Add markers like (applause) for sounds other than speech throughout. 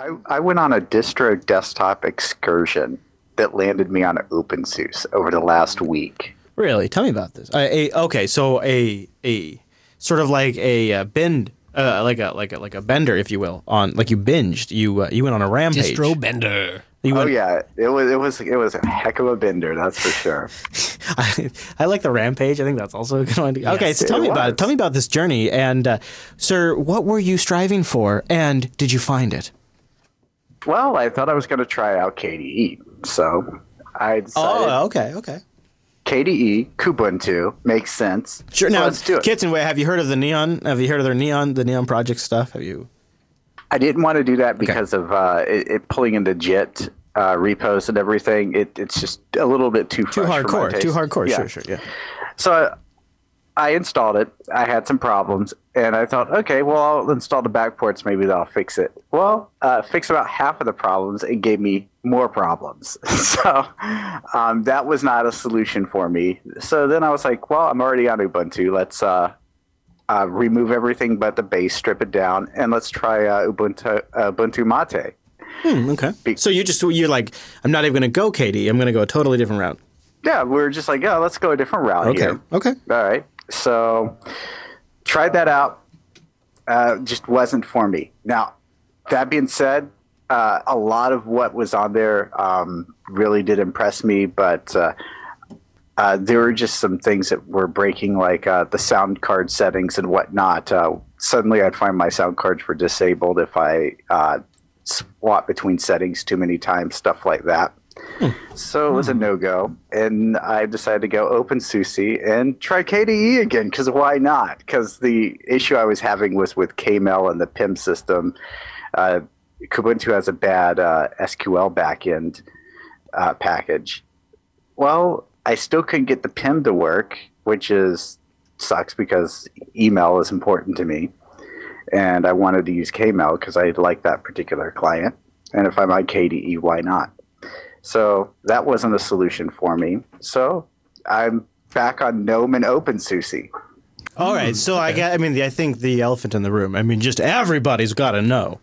I, I went on a distro desktop excursion that landed me on OpenSUSE over the last week. Really? Tell me about this. A, okay, so a a sort of like a uh, bend, uh, like a like a like a bender, if you will, on like you binged. You uh, you went on a rampage. Distro bender. You Oh yeah, it was it was it was a heck of a bender, that's for sure. (laughs) I, I like the rampage. I think that's also a good one. To, okay, so tell it me about it. Tell me about this journey. And uh, sir, what were you striving for? And did you find it? Well, I thought I was going to try out KDE, so I decided Oh, okay, okay. KDE Kubuntu makes sense. Sure. Now, let's do it. Kitson, have you heard of the Neon? Have you heard of their Neon, the Neon Project stuff? Have you? I didn't want to do that because of uh, it, it pulling into Git uh, repos and everything. It, it's just a little bit too Too fresh for my hardcore. Too hardcore. Yeah. Sure, sure. Yeah. So I installed it. I had some problems, and I thought, okay, well, I'll install the backports. Maybe that'll fix it. Well, uh, fix about half of the problems. It gave me more problems. (laughs) so um, that was not a solution for me. So then I was like, well, I'm already on Ubuntu. Let's uh, uh, remove everything but the base, strip it down, and let's try uh, Ubuntu uh, Ubuntu Mate. Hmm, okay. So you just you're like, I'm not even going to go KD. I'm going to go a totally different route. Yeah, we are just like, yeah, let's go a different route Okay. here. Okay. All right. So tried that out. Uh, just wasn't for me. Now, that being said, uh, a lot of what was on there um, really did impress me, but uh, uh, there were just some things that were breaking, like uh, the sound card settings and whatnot. Uh, suddenly, I'd find my sound cards were disabled if I swap between settings too many times, stuff like that. So it was a no go, and I decided to go open OpenSUSE and try KDE again because why not? Because the issue I was having was with KMail and the PIM system. Uh, Kubuntu has a bad uh, SQL backend uh, package. Well, I still couldn't get the PIM to work, which is sucks because email is important to me, and I wanted to use KMail because I like that particular client. And if I'm on KDE, why not? So that wasn't a solution for me. So I'm back on GNOME and OpenSUSE. All right. So I got, I mean, the, I think the elephant in the room. I mean, just everybody's got to know.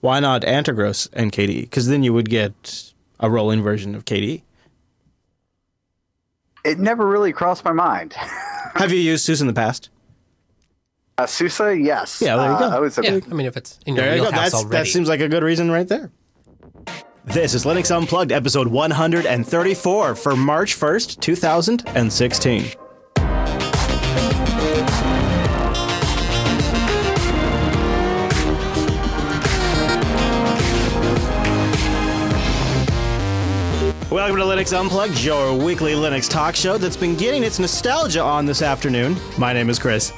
Why not Antergos and KDE? Because then you would get a rolling version of KDE. It never really crossed my mind. (laughs) Have you used SUSE in the past? Uh, SUSE, yes. Yeah, there you Uh, go. I was a Yeah, I mean, if it's in your There you go. That's, already. that seems like a good reason right there. This is Linux Unplugged, episode 134 for March 1st, 2016. Welcome to Linux Unplugged, your weekly Linux talk show that's been getting its nostalgia on this afternoon. My name is Chris.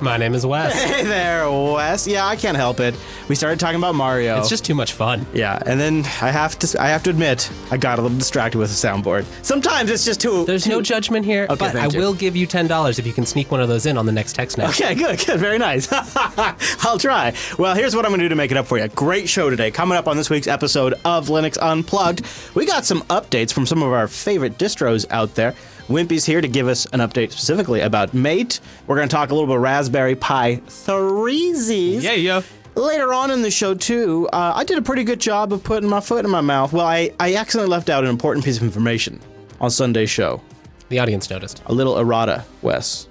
My name is Wes. (laughs) Hey there, Wes. Yeah, I can't help it. We started talking about Mario. It's just too much fun. yeah, and then I have to I have to admit I got a little distracted with the soundboard. Sometimes it's just too. There's too- no judgment here, Okay, but I thank you. will give you ten dollars if you can sneak one of those in on the next text now. Okay, good, good, very nice. (laughs) I'll try. Well, here's what I'm going to do to make it up for you. Great show today. Coming up on this week's episode of Linux Unplugged, we got some updates from some of our favorite distros out there. Wimpy's here to give us an update specifically about Mate. We're going to talk a little bit of Raspberry Pi 3Zs. Yeah, yeah. Later on in the show, too, uh, I did a pretty good job of putting my foot in my mouth. Well, I, I accidentally left out an important piece of information on Sunday's show. The audience noticed. A little errata, Wes.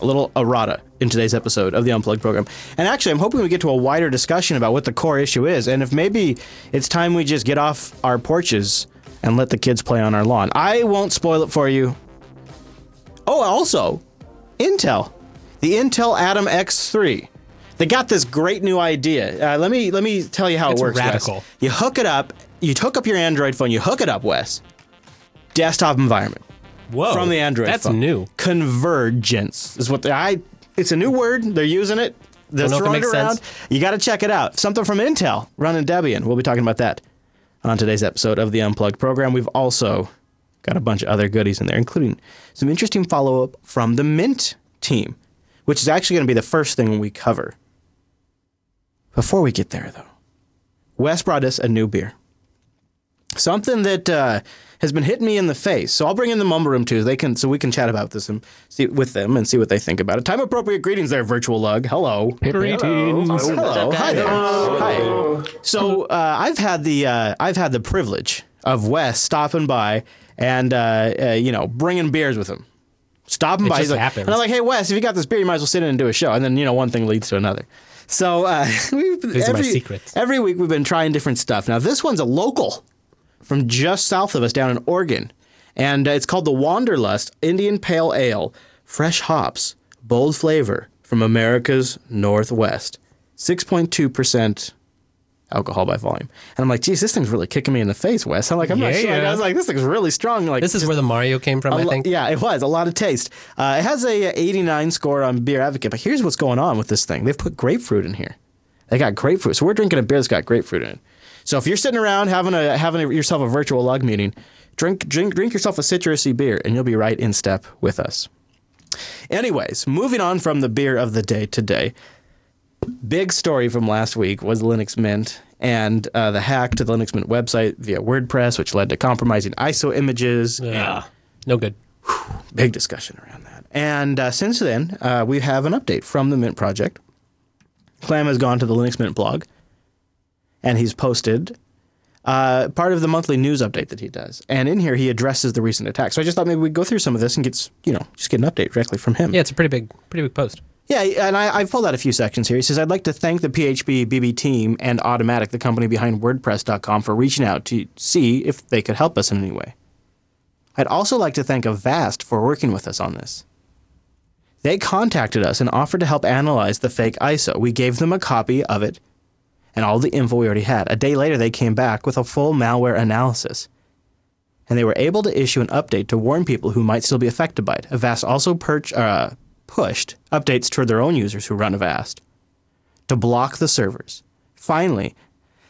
A little errata in today's episode of the Unplugged program. And actually, I'm hoping we get to a wider discussion about what the core issue is, and if maybe it's time we just get off our porches and let the kids play on our lawn. I won't spoil it for you. Oh, also, Intel, the Intel Atom X3. They got this great new idea. Uh, let me let me tell you how It's it works. Wes. radical. You hook it up. You hook up your Android phone. You hook it up, Wes. Desktop environment Whoa. from the Android That's phone. new. Convergence is what they, I. It's a new word. They're using it. They're Don't know if it throwing it makes around. sense. You got to check it out. Something from Intel running Debian. We'll be talking about that on today's episode of the Unplugged program. We've also got a bunch of other goodies in there, including some interesting follow up from the Mint team, which is actually going to be the first thing we cover. Before we get there, though, Wes brought us a new beer. something that uh, has been hitting me in the face. So I'll bring in the mumble room too. They can so we can chat about this and see with them and see what they think about it. Time appropriate greetings there, virtual lug. Hello. Greetings. Hello. Hi there. Hi. So uh, I've had the uh, I've had the privilege of Wes stopping by and uh, uh, you know bringing beers with him. Stopping by, just he's like, happens. and I'm like, "Hey Wes, if you got this beer, you might as well sit in and do a show." And then you know one thing leads to another. So uh, (laughs) we've, These are my every, every week we've been trying different stuff. Now this one's a local from just south of us down in Oregon, and uh, it's called the Wanderlust Indian Pale Ale, fresh hops, bold flavor from America's Northwest, six point two percent alcohol by volume. And I'm like, geez, this thing's really kicking me in the face, Wes. I'm like, I'm not sure. yeah. I was like, this thing's really strong. Like This is where the Mario came from, I lo- think. Yeah, it was a lot of taste. Uh, it has a 89 score on Beer Advocate, but here's what's going on with this thing. They've put grapefruit in here. They got grapefruit, so we're drinking a beer that's got grapefruit in it. So if you're sitting around having a having a, yourself a virtual lug meeting, drink drink drink yourself a citrusy beer, and you'll be right in step with us. Anyways, moving on from the beer of the day today. Big story from last week was Linux Mint and uh, the hack to the Linux Mint website via WordPress, which led to compromising ISO images. Yeah. No good. Big discussion around that. And uh, since then, uh, we have an update from the Mint project. Clem has gone to the Linux Mint blog, and he's posted uh, part of the monthly news update that he does. And in here, he addresses the recent attack. So I just thought maybe we'd go through some of this and get, you know, just get an update directly from him. Yeah, it's a pretty big, pretty big post. Yeah, and I, I've pulled out a few sections here. He says, I'd like to thank the phpBB team and Automattic, the company behind WordPress.com, for reaching out to see if they could help us in any way. I'd also like to thank Avast for working with us on this. They contacted us and offered to help analyze the fake ISO. We gave them a copy of it and all the info we already had. A day later, they came back with a full malware analysis. And they were able to issue an update to warn people who might still be affected by it. Avast also perch, uh, pushed updates toward their own users who run Avast to block the servers. Finally,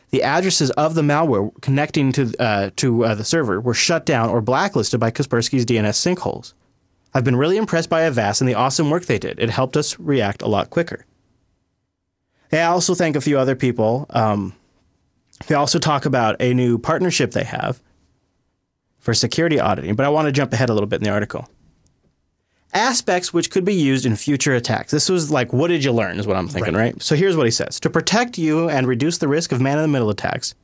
the addresses of the malware connecting to uh, to uh, the server were shut down or blacklisted by Kaspersky's DNS sinkholes. I've been really impressed by Avast and the awesome work they did. It helped us react a lot quicker. They also thank a few other people. Um, they also talk about a new partnership they have for security auditing, but I want to jump ahead a little bit in the article. Aspects which could be used in future attacks. This was like, what did you learn, is what I'm thinking, right? So here's what he says To protect you and reduce the risk of man in the middle attacks,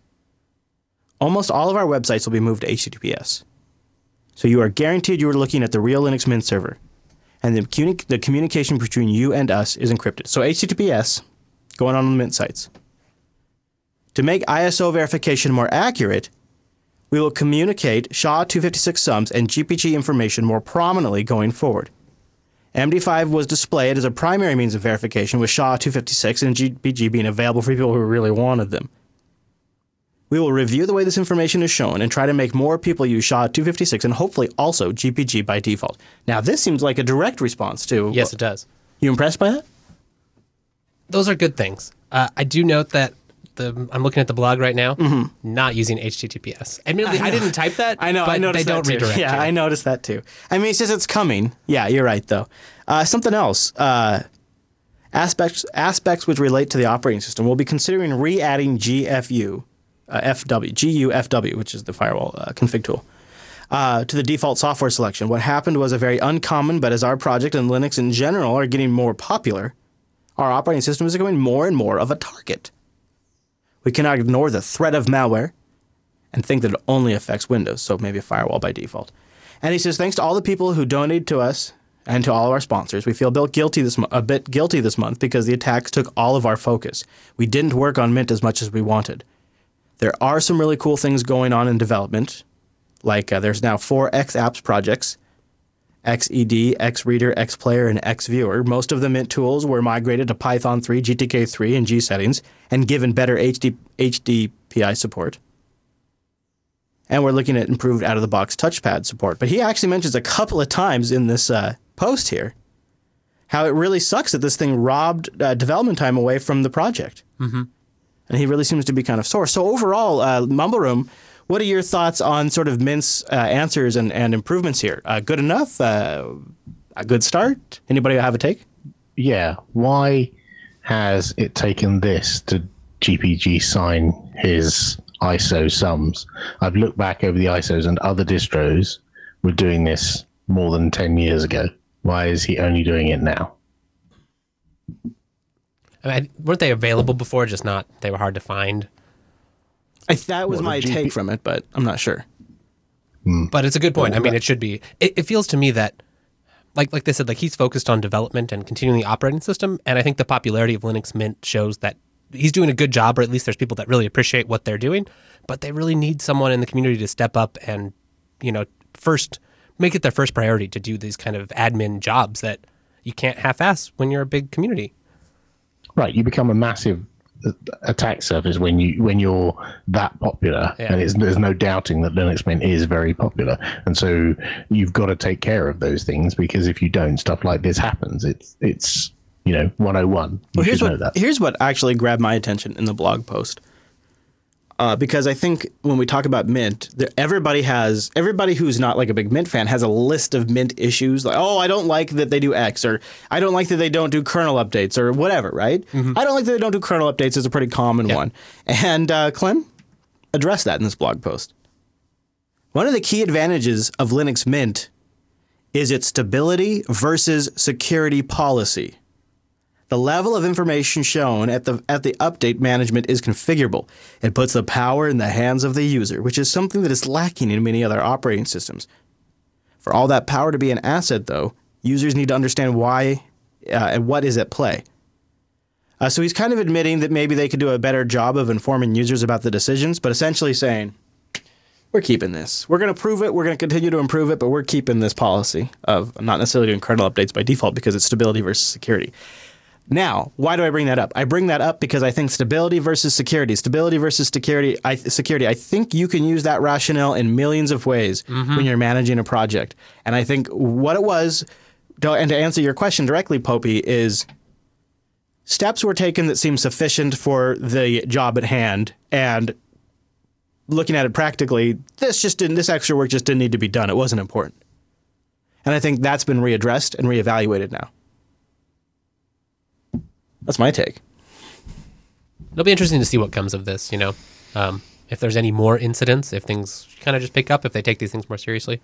almost all of our websites will be moved to HTTPS. So you are guaranteed you are looking at the real Linux Mint server, and the, communi- the communication between you and us is encrypted. So HTTPS going on on the Mint sites. To make ISO verification more accurate, we will communicate SHA-256 sums and GPG information more prominently going forward. MD5 was displayed as a primary means of verification, with SHA-256 and GPG being available for people who really wanted them. We will review the way this information is shown and try to make more people use SHA-256 and hopefully also GPG by default. Now, this seems like a direct response to. Yes, it does. You impressed by that? Those are good things. Uh, I do note that the I'm looking at the blog right now, not using HTTPS. Admittedly, I, didn't type that. I know. but I noticed they don't that too. redirect. Yeah, you. I noticed that too. I mean, he says it's coming. Yeah, you're right though. Uh, something else. Uh, aspects aspects which relate to the operating system. We'll be considering re-adding GFU, uh, FW, GUFW, which is the firewall uh, config tool. Uh, to the default software selection. What happened was a very uncommon, but as our project and Linux in general are getting more popular, our operating system is becoming more and more of a target. We cannot ignore the threat of malware and think that it only affects Windows, so maybe a firewall by default. And he says, thanks to all the people who donated to us and to all of our sponsors, we feel a bit guilty this mo- a bit guilty this month because the attacks took all of our focus. We didn't work on Mint as much as we wanted. There are some really cool things going on in development, like uh, there's now four X Apps projects. XED, XReader, XPlayer, and XViewer. Most of the Mint tools were migrated to Python 3, GTK 3, and G settings, and given better HD, HDPI support. And we're looking at improved out of the box touchpad support. But he actually mentions a couple of times in this uh, post here how it really sucks that this thing robbed uh, development time away from the project. Mm-hmm. And he really seems to be kind of sore. So, overall, uh, Mumble Room, what are your thoughts on sort of Mint's uh, answers and, and improvements here? Uh, good enough? Uh, a good start? Anybody have a take? yeah, why has it taken this to GPG sign his ISO sums. I've looked back over the ISOs and other distros were doing this more than 10 years ago. Why is he only doing it now? I mean, weren't they available before? Just not. They were hard to find. I, that was Well, my GP take from it, but I'm not sure. Hmm. But it's a good point. I mean, it should be. It, it feels to me that, like like they said, like he's focused on development and continuing the operating system, and I think the popularity of Linux Mint shows that he's doing a good job, or at least there's people that really appreciate what they're doing. But they really need someone in the community to step up and, you know, first make it their first priority to do these kind of admin jobs that you can't half-ass when you're a big community. Right, you become a massive attack surface when you when you're that popular, Yeah. and it's, there's no doubting that Linux Mint is very popular, and so you've got to take care of those things because if you don't, stuff like this happens. It's it's you know 101. You Well, here's what here's what actually grabbed my attention in the blog post. Uh, because I think when we talk about Mint, there, everybody has everybody who's not like a big Mint fan has a list of Mint issues. Like, oh, I don't like that they do X, or I don't like that they don't do kernel updates, or whatever. Right? I don't like that they don't do kernel updates. Is a pretty common one. And uh, Clem addressed that in this blog post. One of the key advantages of Linux Mint is its stability versus security policy. The level of information shown at the at the update management is configurable. It puts the power in the hands of the user, which is something that is lacking in many other operating systems. For all that power to be an asset, though, users need to understand why uh, and what is at play. Uh, so he's kind of admitting that maybe they could do a better job of informing users about the decisions, but essentially saying, we're keeping this. We're going to prove it. We're going to continue to improve it, but we're keeping this policy of not necessarily doing kernel updates by default because it's stability versus security. Now, why do I bring that up? I bring that up because I think stability versus security, stability versus security, I, security. I think you can use that rationale in millions of ways mm-hmm. when you're managing a project. And I think what it was, to, and to answer your question directly, Popey, is steps were taken that seemed sufficient for the job at hand, and looking at it practically, this just didn't. This extra work just didn't need to be done. It wasn't important. And I think that's been readdressed and reevaluated now. That's my take. It'll be interesting to see what comes of this. You know, um, if there's any more incidents, if things kind of just pick up, if they take these things more seriously.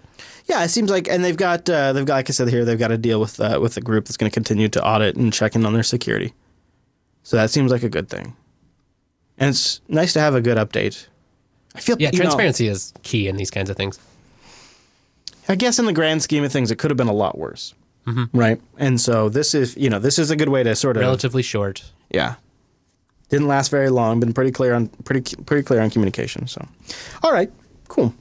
Yeah, it seems like, and they've got uh, they've got, like I said here, they've got to deal with uh, with a group that's going to continue to audit and check in on their security. So that seems like a good thing, and it's nice to have a good update. I feel Yeah, you know, transparency is key in these kinds of things. I guess in the grand scheme of things, it could have been a lot worse, right? And so this is you know this is a good way to sort of Relatively short. yeah. Didn't last very long. Been pretty clear on pretty pretty clear on communication. So, all right, cool.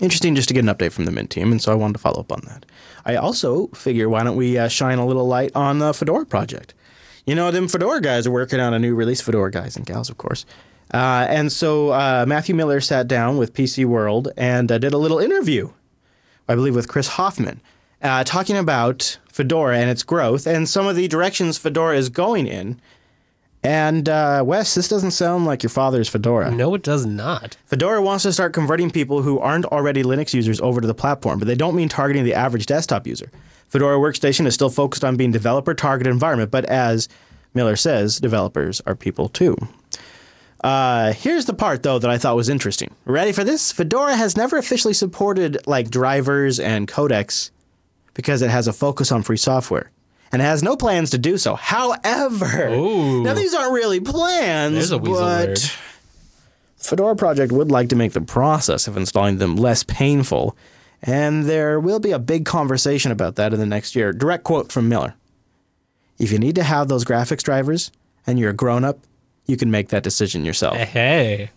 Interesting just to get an update from the Mint team, and so I wanted to follow up on that. I also figure why don't we uh, shine a little light on the Fedora project? You know, them Fedora guys are working on a new release. Fedora guys and gals, of course. Uh, and so uh, Matthew Miller sat down with PC World and uh, did a little interview, I believe, with Chris Hoffman, uh, talking about Fedora and its growth and some of the directions Fedora is going in. And uh, Wes, this doesn't sound like your father's Fedora. No, it does not. Fedora wants to start converting people who aren't already Linux users over to the platform, but they don't mean targeting the average desktop user. Fedora Workstation is still focused on being developer targeted environment, but as Miller says, developers are people too. Uh, here's the part though that I thought was interesting. Ready for this? Fedora has never officially supported like drivers and codecs because it has a focus on free software. And it has no plans to do so. However, Ooh. now these aren't really plans, There's a weasel but word. Fedora Project would like to make the process of installing them less painful, and there will be a big conversation about that in the next year. Direct quote from Miller. If you need to have those graphics drivers and you're a grown up, you can make that decision yourself. Hey.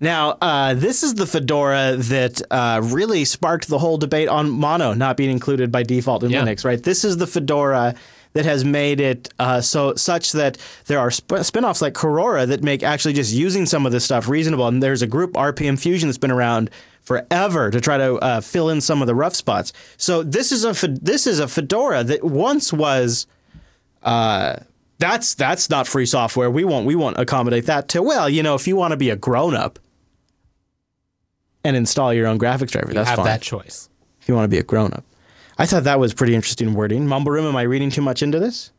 Now, uh, this is the Fedora that uh, really sparked the whole debate on Mono not being included by default in Yeah. Linux, right? This is the Fedora that has made it uh, so such that there are sp- spin-offs like Korora that make actually just using some of this stuff reasonable. And there's a group RPM Fusion that's been around forever to try to uh, fill in some of the rough spots. So this is a Fe- this is a Fedora that once was uh, that's that's not free software. We won't we won't accommodate that too. Well, you know, if you want to be a grown up and install your own graphics driver, You that's have fine. that choice. If you want to be a grown up, I thought that was pretty interesting wording. Mumble room, am I reading too much into this?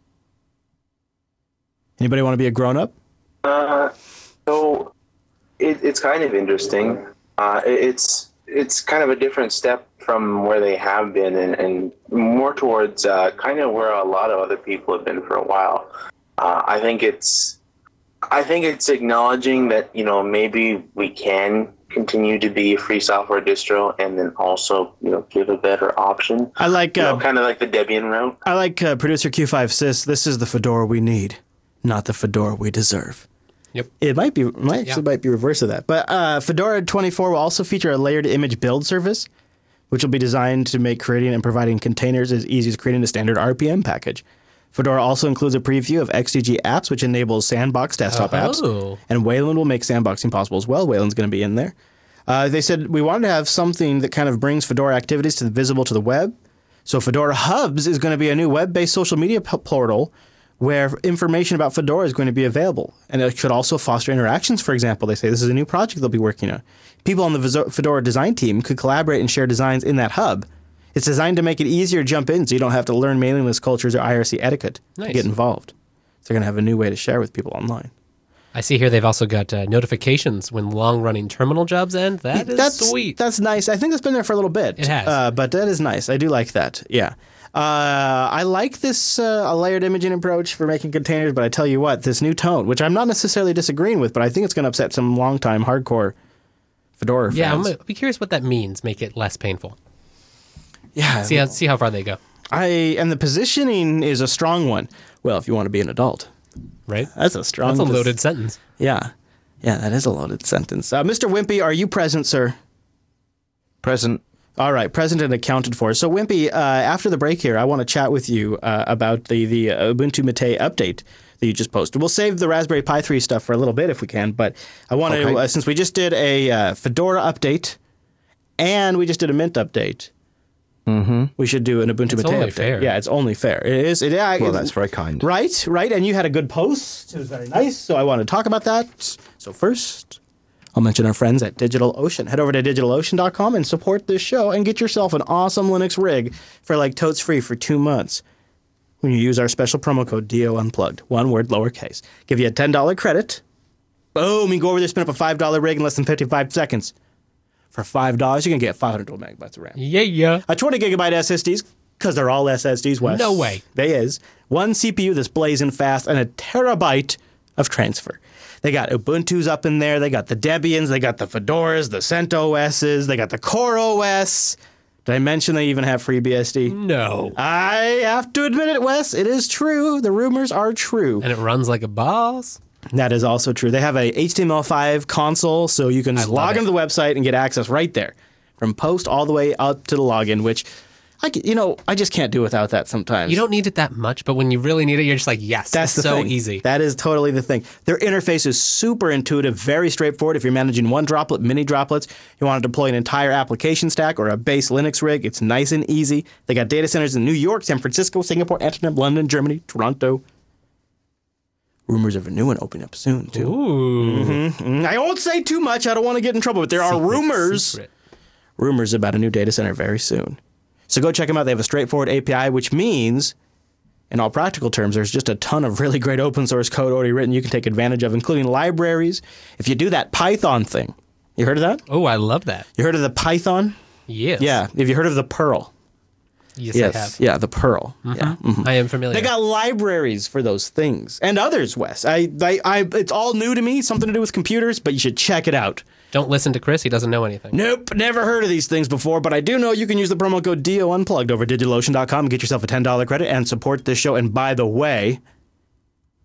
Anybody want to be a grown up? Uh, so it's kind of interesting. Uh, it- it's it's kind of a different step from where they have been, and, and more towards uh, kind of where a lot of other people have been for a while. Uh, I think it's I think it's acknowledging that you know maybe we can continue to be a free software distro, and then also you know give a better option. I like You know, uh, kind of like the Debian route. I like uh, producer Q5 says this is the fedora we need, not the fedora we deserve. Yep. It might be might actually Yeah. might be reverse of that. But uh, Fedora 24 will also feature a layered image build service, which will be designed to make creating and providing containers as easy as creating a standard RPM package. Fedora also includes a preview of XDG apps, which enables sandbox desktop Oh. apps. And Wayland will make sandboxing possible as well. Wayland's going to be in there. Uh, they said we wanted to have something that kind of brings Fedora activities to the visible to the web. So Fedora Hubs is going to be a new web-based social media p- portal where information about Fedora is going to be available, and it should also foster interactions. For example, they say this is a new project they'll be working on. People on the Fedora design team could collaborate and share designs in that hub. It's designed to make it easier to jump in, so you don't have to learn mailing list cultures or IRC etiquette to get involved. So they're going to have a new way to share with people online. I see here they've also got uh, notifications when long running terminal jobs end. That is that's sweet. That's nice. I think that's been there for a little bit. It has. uh, but that is nice. I do like that. Yeah. Uh, I like this uh, a layered imaging approach for making containers, but I tell you what, this new tone, which I'm not necessarily disagreeing with, but I think it's going to upset some longtime hardcore Fedora yeah, I'm be curious what that means. Make it less painful. Yeah, See how see how far they go. I and the positioning is a strong one. Well, if you want to be an adult, Right. that's a strong. That's a pos- loaded sentence. Yeah, yeah, that is a loaded sentence. Uh, Mr. Wimpy, are you present, sir? Present. All right, present and accounted for. So, Wimpy, uh, after the break here, I want to chat with you uh, about the the uh, Ubuntu Mate update that you just posted. We'll save the Raspberry Pi 3 stuff for a little bit if we can, but I want to, Okay. uh, since we just did a uh, Fedora update and we just did a Mint update, Mm-hmm. we should do an Ubuntu It's Mate only update. fair. Yeah, it's only fair. It is. It, yeah, Well, that's very kind. Right, right. And you had a good post. It was very nice. So I want to talk about that. So first, I'll mention our friends at DigitalOcean. Head over to digitalocean.com and support this show and get yourself an awesome Linux rig for like totes free for two months when you use our special promo code DO Unplugged. One word, lowercase. Give you a $10 credit. Boom, you go over there, spin up a $5 rig in less than 55 seconds. For $5, you can get 512 megabytes of RAM Yeah, yeah. a 20 gigabyte SSDs because they're all SSDs. Wes. No way. They is one CPU that's blazing fast and a terabyte of transfer. They got Ubuntu's up in there. They got the Debians. They got the Fedoras, the CentOSs. They got the Core OS. Did I mention they even have FreeBSD? No. I have to admit it, Wes. It is true. The rumors are true. And it runs like a boss. That is also true. They have a HTML5 console, so you can just log it. into the website and get access right there, from post all the way up to the login. Which, I you know, I just can't do without that sometimes. You don't need it that much, but when you really need it, you're just like, yes, That's it's so thing. easy. That is totally the thing. Their interface is super intuitive, very straightforward. If you're managing one droplet, mini droplets, you want to deploy an entire application stack or a base Linux rig, it's nice and easy. They got data centers in New York, San Francisco, Singapore, Amsterdam, London, Germany, Toronto. Rumors of a new one opening up soon too. Ooh. Mm, I won't say too much. I don't want to get in trouble, but there are rumors Secret. rumors about a new data center very soon. So go check them out. They have a straightforward API, which means, in all practical terms, there's just a ton of really great open source code already written you can take advantage of, including libraries. If you do that Python thing, you heard of that? Oh, I love that. You heard of the Python? Yes. Yeah. Have you heard of the Perl? Yes, yes. I have. Yeah, the Perl. Yeah. mhm. I am familiar. They got libraries for those things and others, Wes. I, I, I, it's all new to me, something to do with computers, but you should check it out. Don't listen to Chris. He doesn't know anything. Nope, never heard of these things before, but I do know you can use the promo code DO Unplugged over at DigitalOcean.com and get yourself a $10 credit and support this show. And by the way,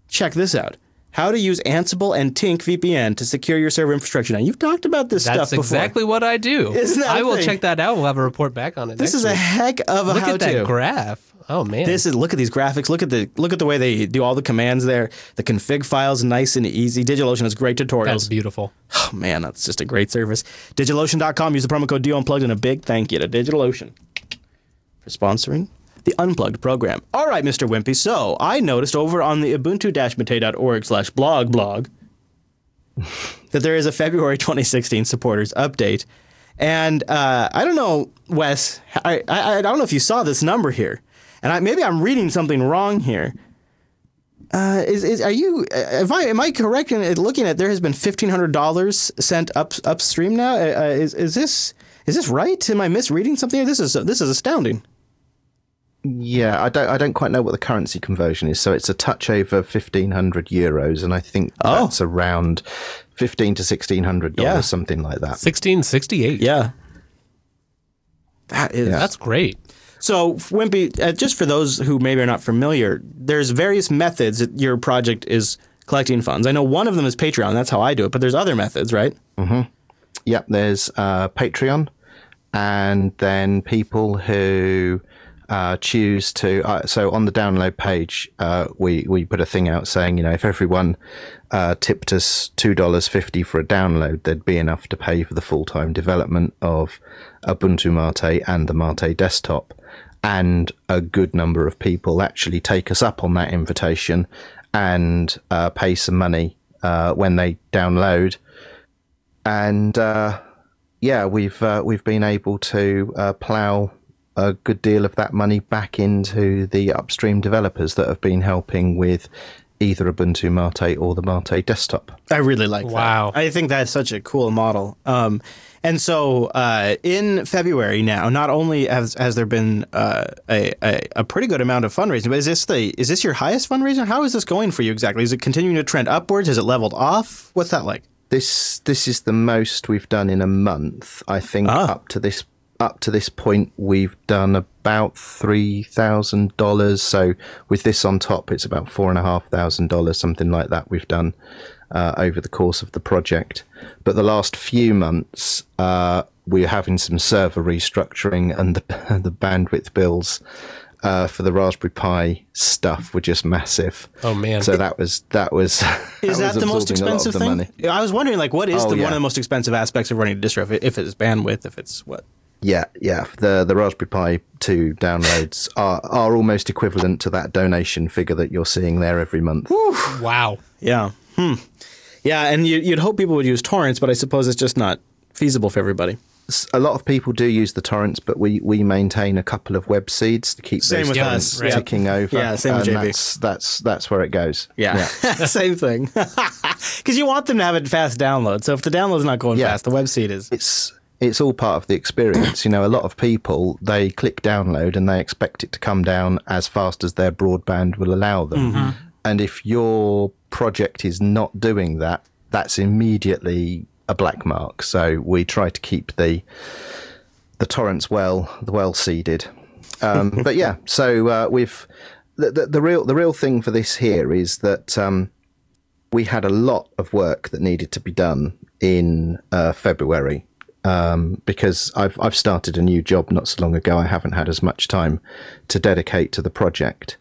check this out. How to use Ansible and Tinc VPN to secure your server infrastructure. Now, you've talked about this That's stuff before. That's exactly what I do. Isn't that I will check that out. We'll have a report back on it. This is a heck of a look how at that graph. Oh man, This is look at these graphics. Look at the look at the way they do all the commands there. The config files nice and easy. DigitalOcean has great tutorials. that's beautiful. Oh, man, that's just a great service. DigitalOcean.com. Use the promo code DO Unplugged and a big thank you to DigitalOcean for sponsoring the Unplugged program. All right, Mr. Wimpy. So I noticed over on the ubuntu-mate.org slash blog blog (laughs) that there is a February 2016 supporters update. And uh, I don't know, Wes, I, I, I don't know if you saw this number here. And I, maybe I'm reading something wrong here. Uh, is, is are you? uh, If I am I correct in looking at there has been fifteen hundred dollars sent up upstream now? Uh, uh, is is this is this right? Am I misreading something? This is this is astounding. Yeah, I don't. I don't quite know what the currency conversion is. So it's a touch over fifteen hundred euros, and I think Oh. that's around fifteen to sixteen hundred dollars, Yeah. something like that. 1668. Yeah, that is That's great. So, Wimpy, uh, just for those who maybe are not familiar, there's various methods that your project is collecting funds. I know one of them is Patreon. That's how I do it. But there's other methods, right? Yep, there's uh, Patreon, and then people who uh, choose to. Uh, so on the download page, uh, we we put a thing out saying, you know, if everyone uh, tipped us two dollars fifty for a download, there'd be enough to pay for the full time development of Ubuntu Mate and the Mate desktop. And a good number of people actually take us up on that invitation and uh, pay some money uh, when they download and yeah, we've we've been able to plough a good deal of that money back into the upstream developers that have been helping with either Ubuntu Mate or the Mate desktop. I really like Wow. that. I think that's such a cool model. Um, and so uh, in February now, not only has, has there been uh, a, a, a pretty good amount of fundraising, but is this the is this your highest fundraiser? How is this going for you exactly? Is it continuing to trend upwards? Has it leveled off? What's that like? This this is the most we've done in a month. I think Ah. up to this up to this point we've done about three thousand dollars. So with this on top, it's about four and a half thousand dollars, something like that. We've done uh, over the course of the project. But the last few months, uh, we're having some server restructuring, and the (laughs) the bandwidth bills. Uh, for the Raspberry Pi stuff were just massive. Oh, man. So that was that was (laughs) Is that, was the most absorbing a lot of expensive the thing? money. I was wondering, like, what is Oh, the, one of the most expensive aspects of running a distro? If, it, if it's bandwidth, if it's what? Yeah, yeah. The the Raspberry Pi 2 downloads (laughs) are, are almost equivalent to that donation figure that you're seeing there every month. Wow. Yeah. Hmm. Yeah, and you, you'd hope people would use torrents, but I suppose it's just not feasible for everybody. A lot of people do use the torrents, but we, we maintain a couple of web seeds to keep Same those with torrents us, right. ticking over. Yeah, same with JB. That's, that's that's where it goes. Yeah, (laughs) same thing. (laughs) Because you want them to have a fast download. So if the download's not going Yeah. fast, the web seed is. it's it's all part of the experience. You know, a lot of people they click download and they expect it to come down as fast as their broadband will allow them. And if your project is not doing that, that's immediately a black mark. So we try to keep the the torrents well well seeded. Um, (laughs) but yeah, so uh, we've the, the, the real the real thing for this here is that um, we had a lot of work that needed to be done in uh, February um, because I've I've started a new job not so long ago. I haven't had as much time to dedicate to the project.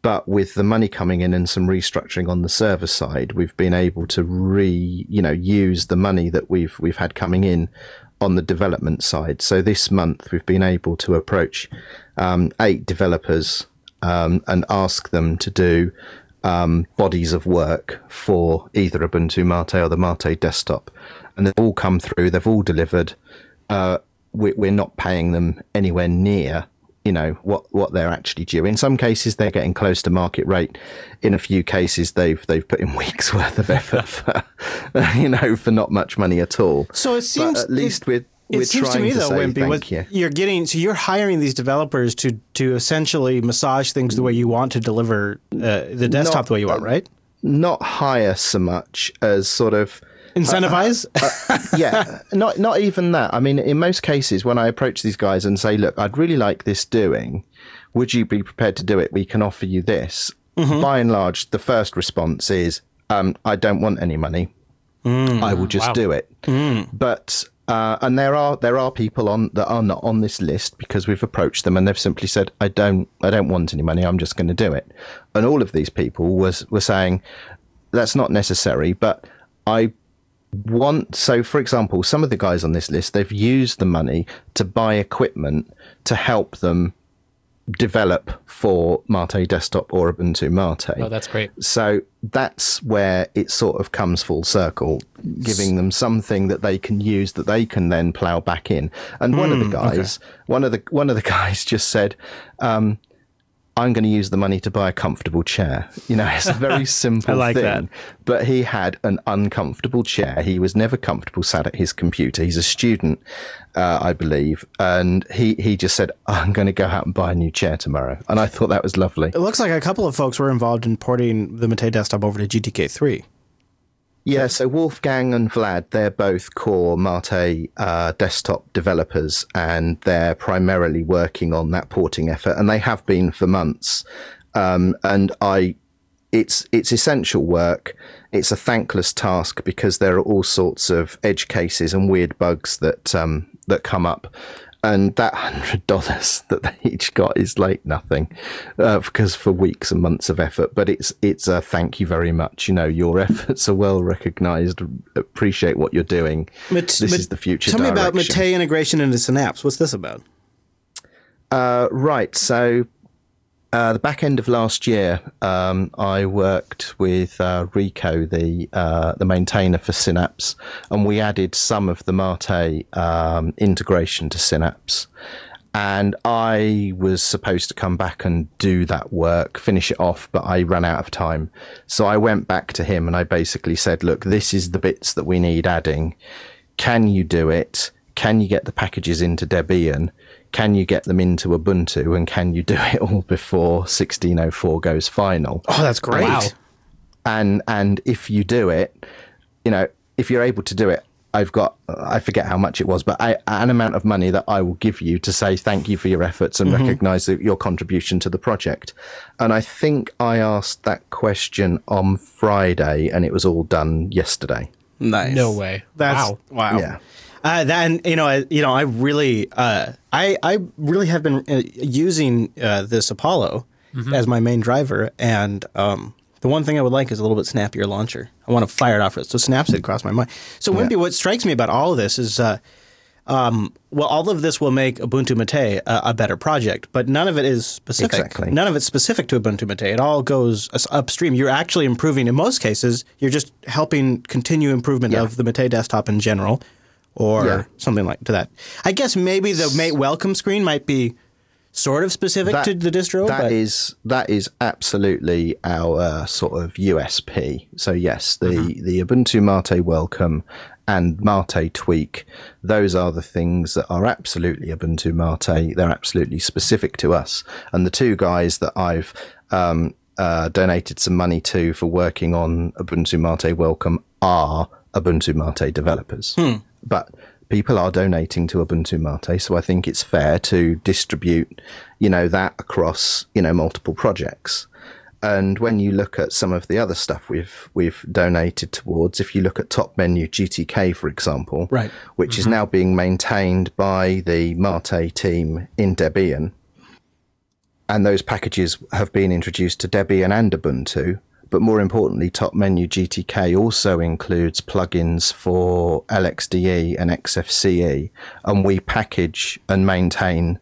But with the money coming in and some restructuring on the server side, we've been able to re, you know, use the money that we've we've had coming in on the development side. So this month we've been able to approach um, eight developers um, and ask them to do um, bodies of work for either Ubuntu Mate or the Mate desktop, and they've all come through. They've all delivered. Uh, we, we're not paying them anywhere near you know what what they're actually due. In some cases, they're getting close to market rate. In a few cases, they've they've put in (laughs) weeks worth of effort (laughs) for (laughs) you know for not much money at all. So it seems but at least we're It we're seems to trying me to though, say Wimpy, thank what you. you're getting so you're hiring these developers to to essentially massage things the way you want to deliver uh, the desktop Not- the way you want, right? Not hire so much as sort of Incentivize. Uh, uh, yeah, (laughs) not not even that. I mean, in most cases, when I approach these guys and say, "Look, I'd really like this doing. Would you be prepared to do it? We can offer you this." Mm-hmm. By and large, the first response is, um, "I don't want any money. Mm, I will just do it." Mm. But uh, and there are there are people on that are not on this list because we've approached them and they've simply said, "I don't I don't want any money. I'm just going to do it." And all of these people was were saying, "That's not necessary, but I want so for example some of the guys on this list they've used the money to buy equipment to help them develop for Mate desktop or Ubuntu Mate. Oh, that's great. So that's where it sort of comes full circle, giving them something that they can use that they can then plow back in. And one of the guys, one of the one of the (laughs) guys just said, um, I'm going to use the money to buy a comfortable chair. You know, it's a very (laughs) simple like thing. that. But he had an uncomfortable chair. He was never comfortable sat at his computer. He's a student, uh, I believe, and he he just said, "I'm going to go out and buy a new chair tomorrow." And I thought that was lovely. It looks like a couple of folks were involved in porting the Mate desktop over to GTK3. Yeah, so Wolfgang and Vlad, they're both core Mate uh, desktop developers, and they're primarily working on that porting effort, and they have been for months. Um, and I, it's it's essential work. It's a thankless task because there are all sorts of edge cases and weird bugs that um, that come up. And that hundred dollars (laughs) that they each got is like nothing, uh, because for weeks and months of effort. But it's it's a thank you very much. You know, your (laughs) efforts are well recognised. Appreciate what you're doing. This is the future. Tell me about direction. Mate integration into Synapse. What's this about? Uh, right. So, uh, the back end of last year, um, I worked with uh, Rico, the uh, the maintainer for Synapse, and we added some of the Mate um, integration to Synapse. And I was supposed to come back and do that work, finish it off, but I ran out of time. So I went back to him and I basically said, "Look, this is the bits that we need adding. Can you do it? Can you get the packages into Debian? Can you get them into Ubuntu? And can you do (laughs) it all before 1604 goes final? Oh, that's great. Wow. And and if you do it, you know, if you're able to do it, I've got I forget how much it was, but I, an amount of money that I will give you to say thank you for your efforts and mm-hmm. recognise that your contribution to the project. And I think I asked that question on Friday, and it was all done yesterday. Nice. No way. That's wow. wow. Yeah. Uh, that and you know, I, you know, I really, uh, I, I really have been uh, using uh, this Apollo as my main driver, and um, the one thing I would like is a little bit snappier launcher. I want to fire it off. So snaps it crossed my mind. So Wimpy, what strikes me about all of this is, uh, um, well, all of this will make Ubuntu Mate a, a better project, but none of it is specific. Exactly. None of it's specific to Ubuntu Mate. It all goes upstream. You're actually improving. In most cases, you're just helping continue improvement Yeah. of the Mate desktop in general, or Yeah. something like to that. I guess maybe the Mate welcome screen might be sort of specific to the distro. That but is that is absolutely our uh, sort of USP. So yes, the Mm-hmm. the Ubuntu Mate welcome and Mate tweak, those are the things that are absolutely Ubuntu Mate. They're absolutely specific to us. And the two guys that I've um, uh, donated some money to for working on Ubuntu Mate welcome are Ubuntu Mate developers. But people are donating to Ubuntu Mate, so I think it's fair to distribute, you know, that across, you know, multiple projects. And when you look at some of the other stuff we've we've donated towards, if you look at Top Menu GTK, for example, Right. which is mm-hmm. now being maintained by the Mate team in Debian, and those packages have been introduced to Debian and Ubuntu. But more importantly, Top Menu GTK also includes plugins for LXDE and XFCE, and we package and maintain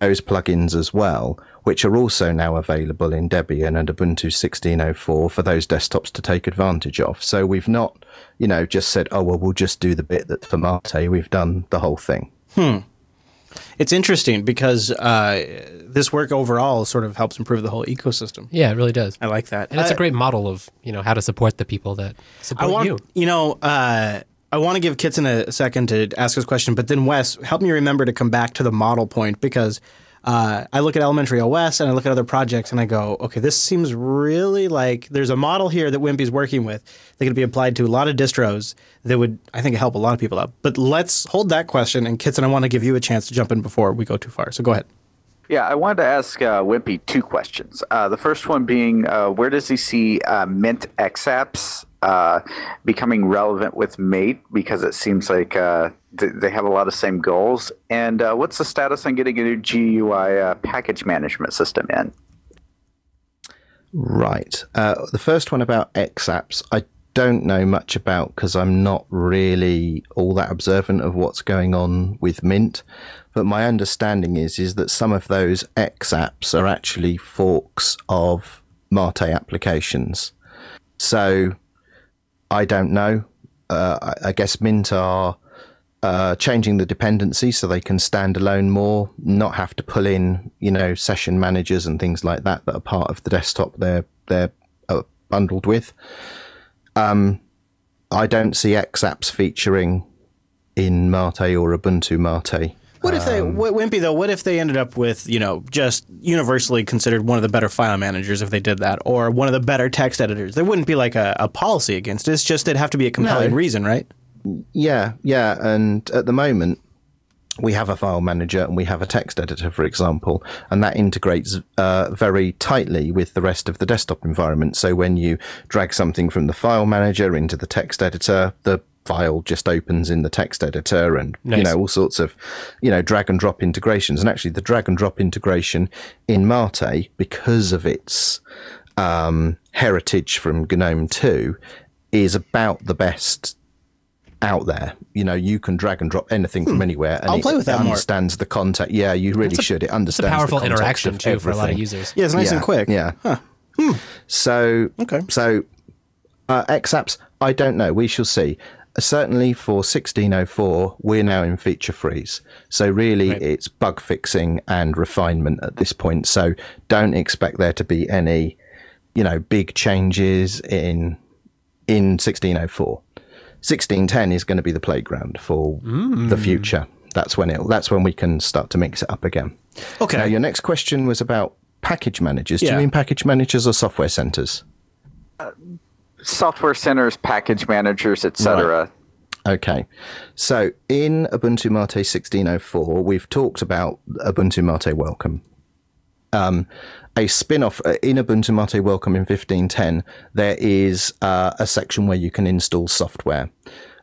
those plugins as well, which are also now available in Debian and Ubuntu 16.04 for those desktops to take advantage of. So we've not, you know, just said, oh, well, we'll just do the bit that for Mate, we've done the whole thing. Hmm. It's interesting because uh, this work overall sort of helps improve the whole ecosystem. Yeah, it really does. I like that. And it's a great model of, you know, how to support the people that I support want you. you, know, uh, I want to give Kitson a second to ask his question, but then Wes, help me remember to come back to the model point because uh, I look at Elementary OS and I look at other projects and I go, okay, this seems really like there's a model here that Wimpy's working with that could be applied to a lot of distros that would, I think, help a lot of people out. But let's hold that question, and Kitson, I want to give you a chance to jump in before we go too far. So go ahead. Yeah, I wanted to ask uh, Wimpy two questions. Uh, the first one being, uh, where does he see uh, Mint XApps uh, becoming relevant with Mate? Because it seems like uh, th- they have a lot of same goals. And uh, what's the status on getting a new GUI uh, package management system in? Right. Uh, the first one about XApps, I don't know much about because I'm not really all that observant of what's going on with Mint. But my understanding is is that some of those XApps are actually forks of Mate applications. So I don't know. Uh, I, guess Mint are uh, changing the dependency so they can stand alone more, not have to pull in, you know, session managers and things like that that are part of the desktop they're they're uh, bundled with. Um, I don't see X apps featuring in Mate or Ubuntu Mate. What if they, w- Wimpy though? What if they ended up with you know just universally considered one of the better file managers if they did that, or one of the better text editors? There wouldn't be like a, a policy against it. It's just it'd have to be a compelling No. reason, right? Yeah, yeah. And at the moment, we have a file manager and we have a text editor, for example, and that integrates uh, very tightly with the rest of the desktop environment. So when you drag something from the file manager into the text editor, the file just opens in the text editor and you know all sorts of you know drag and drop integrations and actually the drag and drop integration in mate because of its um, heritage from gnome 2 is about the best out there. You know, you can drag and drop anything from anywhere, and Hmm. I'll it play with that more. understands the context. Yeah, you really should. It It's a understands powerful the Powerful interaction of too for a lot of users. Yeah, it's nice and quick. Yeah. So Okay. So uh, X apps, I don't know. We shall see. Certainly for 1604, we're now in feature freeze. So really, Right. it's bug fixing and refinement at this point. So don't expect there to be any, you know, big changes in in 1604. 1610 is going to be the playground for the hmm. future. That's when it. That's when we can start to mix it up again. Okay. Now, your next question was about package managers. Do Yeah. you mean package managers or software centers? Uh, Software centers, package managers, etc. Okay. So in Ubuntu Mate 1604, we've talked about Ubuntu Mate Welcome. Um, a spin off in Ubuntu Mate Welcome in 1510, there is uh, a section where you can install software.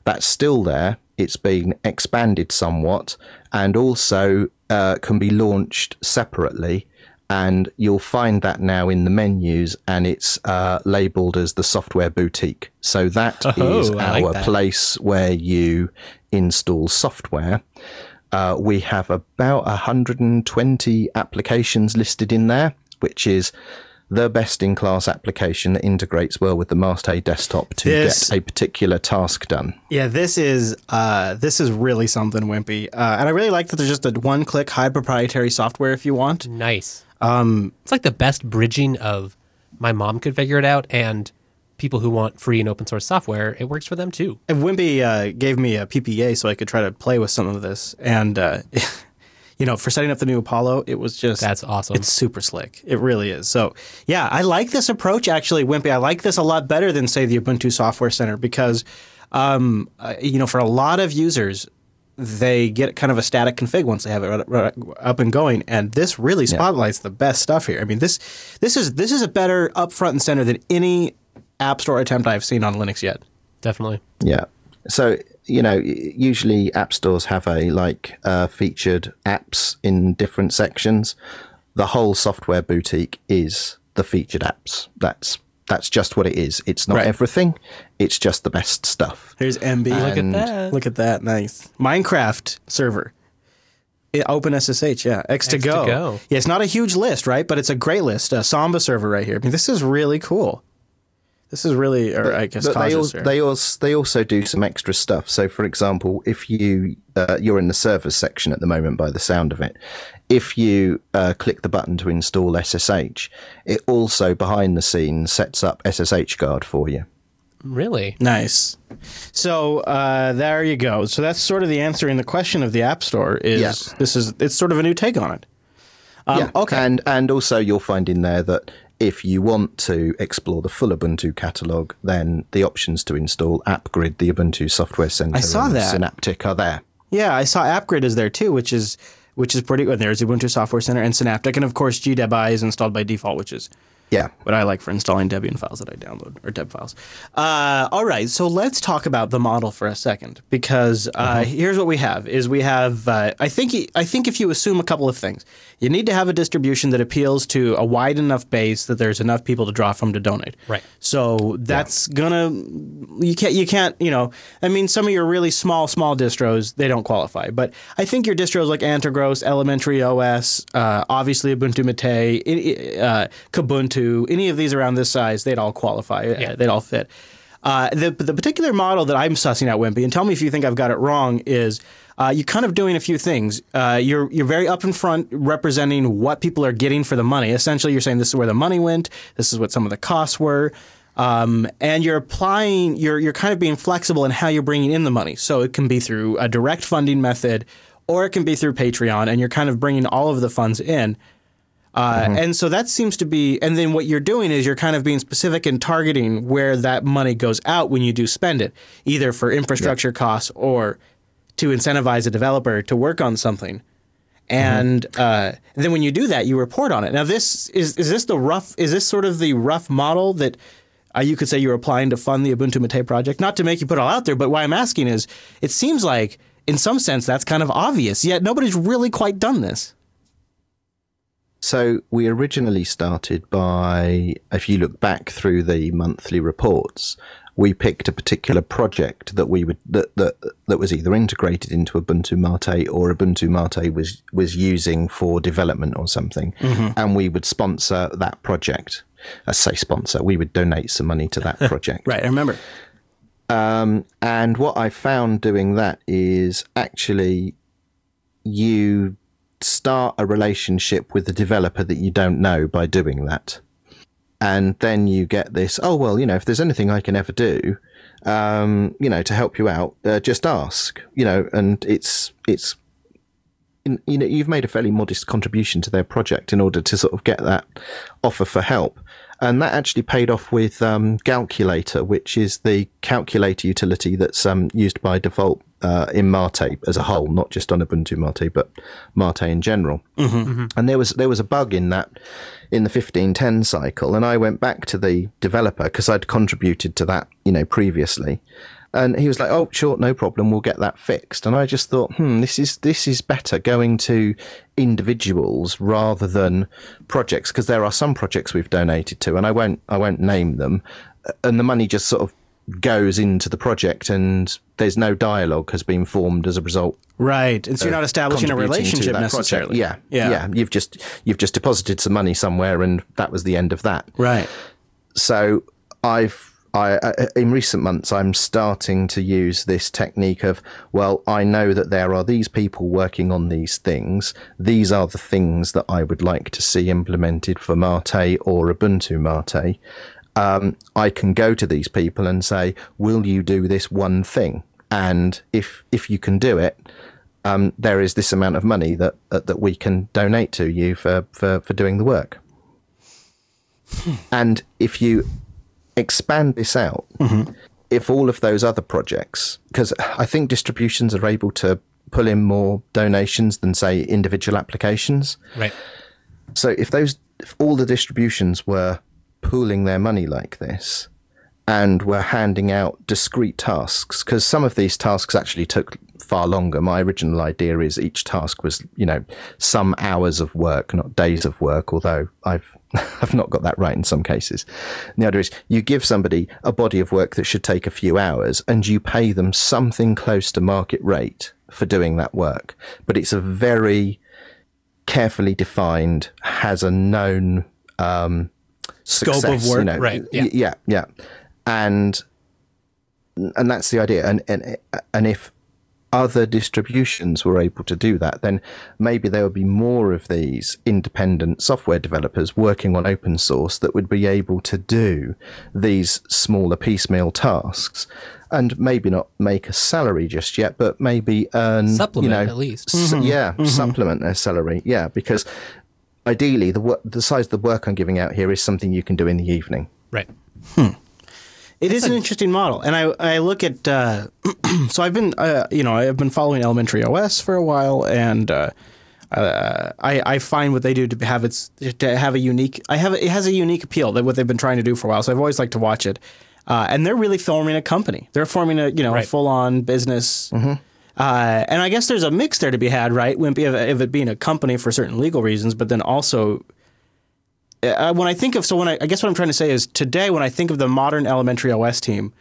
That's still there. It's been expanded somewhat and also uh, can be launched separately. And you'll find that now in the menus, and it's uh, labeled as the software boutique. So that is Oh, I like our that. place where you install software. Uh, we have about 120 applications listed in there, which is the best in class application that integrates well with the Mate desktop to This- get a particular task done. Yeah, this is uh, this is really something, Wimpy, uh, and I really like that there's just a one-click high proprietary software if you want. Nice. Um, it's like the best bridging of my mom could figure it out, and people who want free and open source software, it works for them too. And Wimpy uh, gave me a PPA so I could try to play with some of this, and uh, (laughs) you know, for setting up the new Apollo, it was just That's awesome. It's super slick. It really is. So yeah, I like this approach actually, Wimpy. I like this a lot better than say the Ubuntu Software Center because, um, uh, you know, for a lot of users. They get kind of a static config once they have it right- right up and going, and this really spotlights the best stuff here. I mean this this is this is a better up front and center than any App Store attempt I've seen on Linux yet. Definitely. Yeah. So, you know, usually app stores have a like uh, featured apps in different sections. The whole software boutique is the featured apps. That's that's just what it is. It's not Right. everything. It's just the best stuff. Here's MB. Look at that. Look at that. Nice. Minecraft server. I- OpenSSH, yeah. X2Go. go. Yeah, it's not a huge list, right? But it's a great list. A Samba server right here. I mean, this is really cool. This is really, or I guess, they, causes also, they also they also do some extra stuff. So, for example, if you uh, you're in the servers section at the moment, by the sound of it, if you uh, click the button to install SSH, it also behind the scenes sets up SSH guard for you. Really? Nice. So uh, there you go. So that's sort of the answering the question of the App Store. Is Yeah. this is it's sort of a new take on it. Um, yeah. Okay. And and also you'll find in there that if you want to explore the full Ubuntu catalog, then the options to install AppGrid, the Ubuntu Software Center, I saw and that. Synaptic are there. Yeah, I saw AppGrid is there too, which is which is pretty good. There's Ubuntu Software Center and Synaptic, and of course GDebi is installed by default, which is Yeah. what I like for installing Debian files that I download or Deb files. Uh, all right, so let's talk about the model for a second because uh, here's what we have: is we have uh, I think I think if you assume a couple of things, you need to have a distribution that appeals to a wide enough base that there's enough people to draw from to donate. Right. So that's gonna you can't you can't you know I mean some of your really small small distros they don't qualify, but I think your distros like Antergos, Elementary OS, uh, obviously Ubuntu Mate, i- uh, any of these around this size, they'd all qualify. Yeah. They'd all fit. Uh, the the particular model that I'm sussing out, Wimpy, and tell me if you think I've got it wrong, is uh, you're kind of doing a few things. Uh, you're you're very up in front, representing what people are getting for the money. Essentially, you're saying this is where the money went. This is what some of the costs were. Um, and you're applying, you're, you're kind of being flexible in how you're bringing in the money. So it can be through a direct funding method or it can be through Patreon, and you're kind of bringing all of the funds in. Uh, And so that seems to be, and then what you're doing is you're kind of being specific and targeting where that money goes out when you do spend it, either for infrastructure costs or to incentivize a developer to work on something. And uh, then when you do that, you report on it. Now, this is is this the rough? Is this sort of the rough model that uh, you could say you're applying to fund the Ubuntu Mate project? Not to make you put it all out there, but why I'm asking is, it seems like in some sense that's kind of obvious. Yet nobody's really quite done this. So we originally started by, if you look back through the monthly reports, we picked a particular project that we would that that, that was either integrated into Ubuntu Mate or Ubuntu Mate was was using for development or something, and we would sponsor that project. I say sponsor, we would donate some money to that (laughs) project. Right, I remember. Um, and what I found doing that is actually you start a relationship with the developer that you don't know by doing that. And then you get this, oh, well, you know, if there's anything I can ever do, um, you know, to help you out, uh, just ask, you know, and it's, it's, you know, you've made a fairly modest contribution to their project in order to sort of get that offer for help. And that actually paid off with um, Galculator, which is the calculator utility that's um, used by default uh, in Mate as a whole, not just on Ubuntu Mate, but Mate in general. And there was there was a bug in that in the 1510 cycle, and I went back to the developer because I'd contributed to that, you know, previously. And he was like, "Oh, sure, no problem. We'll get that fixed." And I just thought, "Hmm, this is this is better going to individuals rather than projects because there are some projects we've donated to, and I won't I won't name them, and the money just sort of goes into the project, and there's no dialogue has been formed as a result Right, and so you're not establishing a relationship necessarily. Yeah, yeah, yeah. You've just you've just deposited some money somewhere, and that was the end of that. Right. So I've I uh, in recent months I'm starting to use this technique of well I know that there are these people working on these things. These are the things that I would like to see implemented for Mate or Ubuntu Mate. Um, I can go to these people and say, "Will you do this one thing?" And if if you can do it, um, there is this amount of money that that, that we can donate to you for, for, for doing the work. and if you expand this out, mm-hmm. if all of those other projects, because I think distributions are able to pull in more donations than say individual applications. Right. So if those, if all the distributions were pooling their money like this, and were handing out discrete tasks, because some of these tasks actually took far longer. My original idea is each task was, you know, some hours of work, not days of work. Although I've (laughs) I've not got that right in some cases. And the other is you give somebody a body of work that should take a few hours, and you pay them something close to market rate for doing that work. But it's a very carefully defined, has a known um, Scope of work, you know. right, yeah. Yeah, yeah, and and that's the idea. And and and if other distributions were able to do that, then maybe there would be more of these independent software developers working on open source that would be able to do these smaller piecemeal tasks. And maybe not make a salary just yet, but maybe earn Supplement, you know, at least. s- mm-hmm. yeah, mm-hmm. supplement their salary. Yeah, because ideally the wo- the size of the work I'm giving out here is something you can do in the evening. Right. Hmm. It is an interesting model, and I I look at uh, (clears throat) so I've been uh, you know I've been following Elementary OS for a while, and uh, uh, I I find what they do to have its to have a unique I have it has a unique appeal that what they've been trying to do for a while. So I've always liked to watch it, uh, and they're really forming a company. They're forming a you know Right. full on business. Uh, and I guess there's a mix there to be had, right? Of, of it being a company for certain legal reasons, but then also uh, when I think of so when I, I guess what I'm trying to say is today when I think of the modern elementary OS team,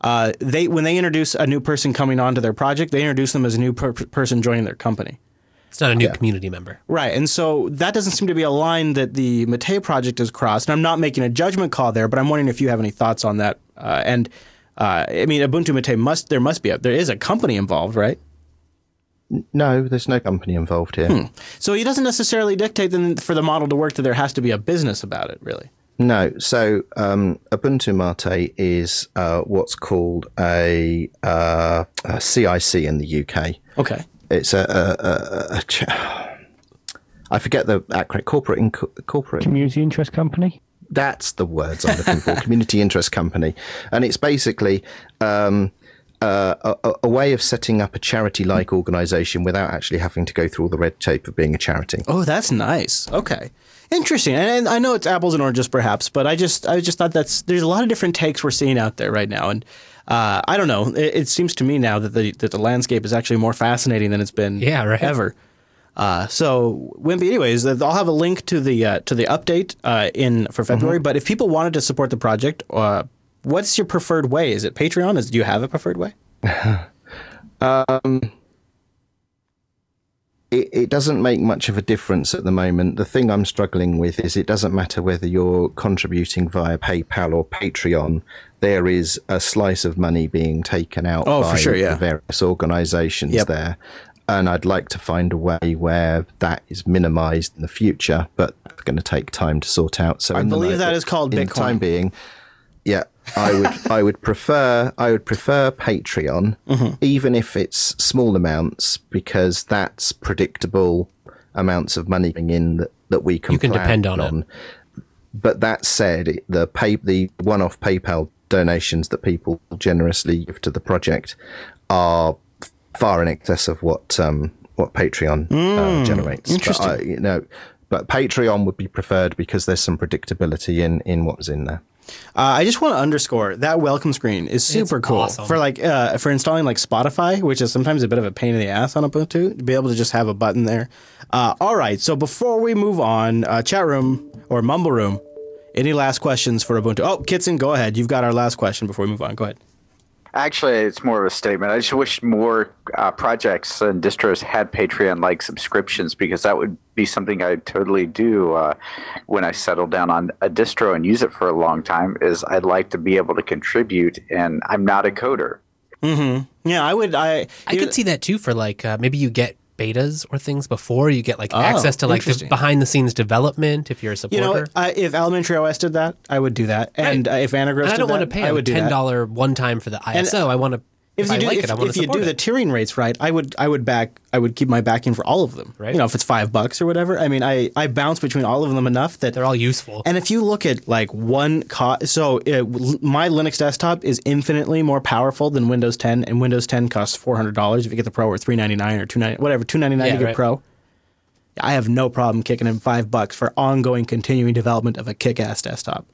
uh, they when they introduce a new person coming onto their project, they introduce them as a new per- person joining their company. It's not a new community member. Right, and so that doesn't seem to be a line that the Mate project has crossed. And I'm not making a judgment call there, but I'm wondering if you have any thoughts on that. Uh, and Uh, I mean, Ubuntu Mate must there must be a there is a company involved, right? No, there's no company involved here. So he doesn't necessarily dictate then for the model to work that there has to be a business about it, really. No, so um, Ubuntu Mate is uh, what's called a, uh, a CIC in the UK. Okay. It's a, a, a, a ch- I forget the acronym. Corporate inc- corporate. Community interest company. That's the words I'm looking for. (laughs) Community interest company, and it's basically um, uh, a, a- a way of setting up a charity-like organisation without actually having to go through all the red tape of being a charity. Oh, that's nice. Okay. Interesting. And, and I know it's apples and oranges, perhaps, but I just I just thought that's there's a lot of different takes we're seeing out there right now, and uh, I don't know. It, it seems to me now that the that the landscape is actually more fascinating than it's been Yeah, right. ever. Uh, so Wimpy, anyways, I'll have a link to the uh, to the update uh, in for February. But if people wanted to support the project, uh, what's your preferred way? Is it Patreon? Is do you have a preferred way? (laughs) Um, it, it doesn't make much of a difference at the moment. The thing I'm struggling with is it doesn't matter whether you're contributing via PayPal or Patreon. There is a slice of money being taken out Oh, by sure, yeah. the various organisations Yep. there. And I'd like to find a way where that is minimised in the future, but it's going to take time to sort out. So I believe that is called in the Bitcoin. time being, yeah, I would I would prefer I would prefer Patreon, Mm-hmm. even if it's small amounts, because that's predictable amounts of money coming in that, that we can You can depend on it. But that said, the pay the one off PayPal donations that people generously give to the project are far in excess of what um, what Patreon uh, generates. Hmm, interesting. But I, you know, but Patreon would be preferred because there's some predictability in in what was in there. Uh, I just want to underscore that welcome screen is super cool awesome. for like uh, for installing like Spotify, which is sometimes a bit of a pain in the ass on Ubuntu to be able to just have a button there. Uh, all right, so before we move on, uh, chat room or mumble room, any last questions for Ubuntu? Oh, Kitson, go ahead. You've got our last question before we move on. Go ahead. Actually, it's more of a statement. I just wish more uh, projects and distros had Patreon-like subscriptions because that would be something I'd totally do uh, when I settle down on a distro and use it for a long time. Is I'd like to be able to contribute, and I'm not a coder. Yeah, I would. I I could see that too for like uh, maybe you get betas or things before you get like Oh, access to like the behind the scenes development if you're a supporter. You know, I, if Elementary OS did that, I would do that, and uh, if Antergos and I don't want to pay I a would do ten dollar one time for the ISO. I want to if, If, you I do, like if, it, I want if to you do the tiering rates right, I would I would back I would keep my backing for all of them. Right. You know, if it's five bucks or whatever. I mean, I I bounce between all of them enough that They're all useful. And if you look at like one cost, so uh, my Linux desktop is infinitely more powerful than Windows 10, and Windows 10 costs four hundred dollars if you get the Pro, or three ninety nine or two ninety whatever two ninety nine Yeah, to get right. Pro. I have no problem kicking in five bucks for ongoing, continuing development of a kick-ass desktop.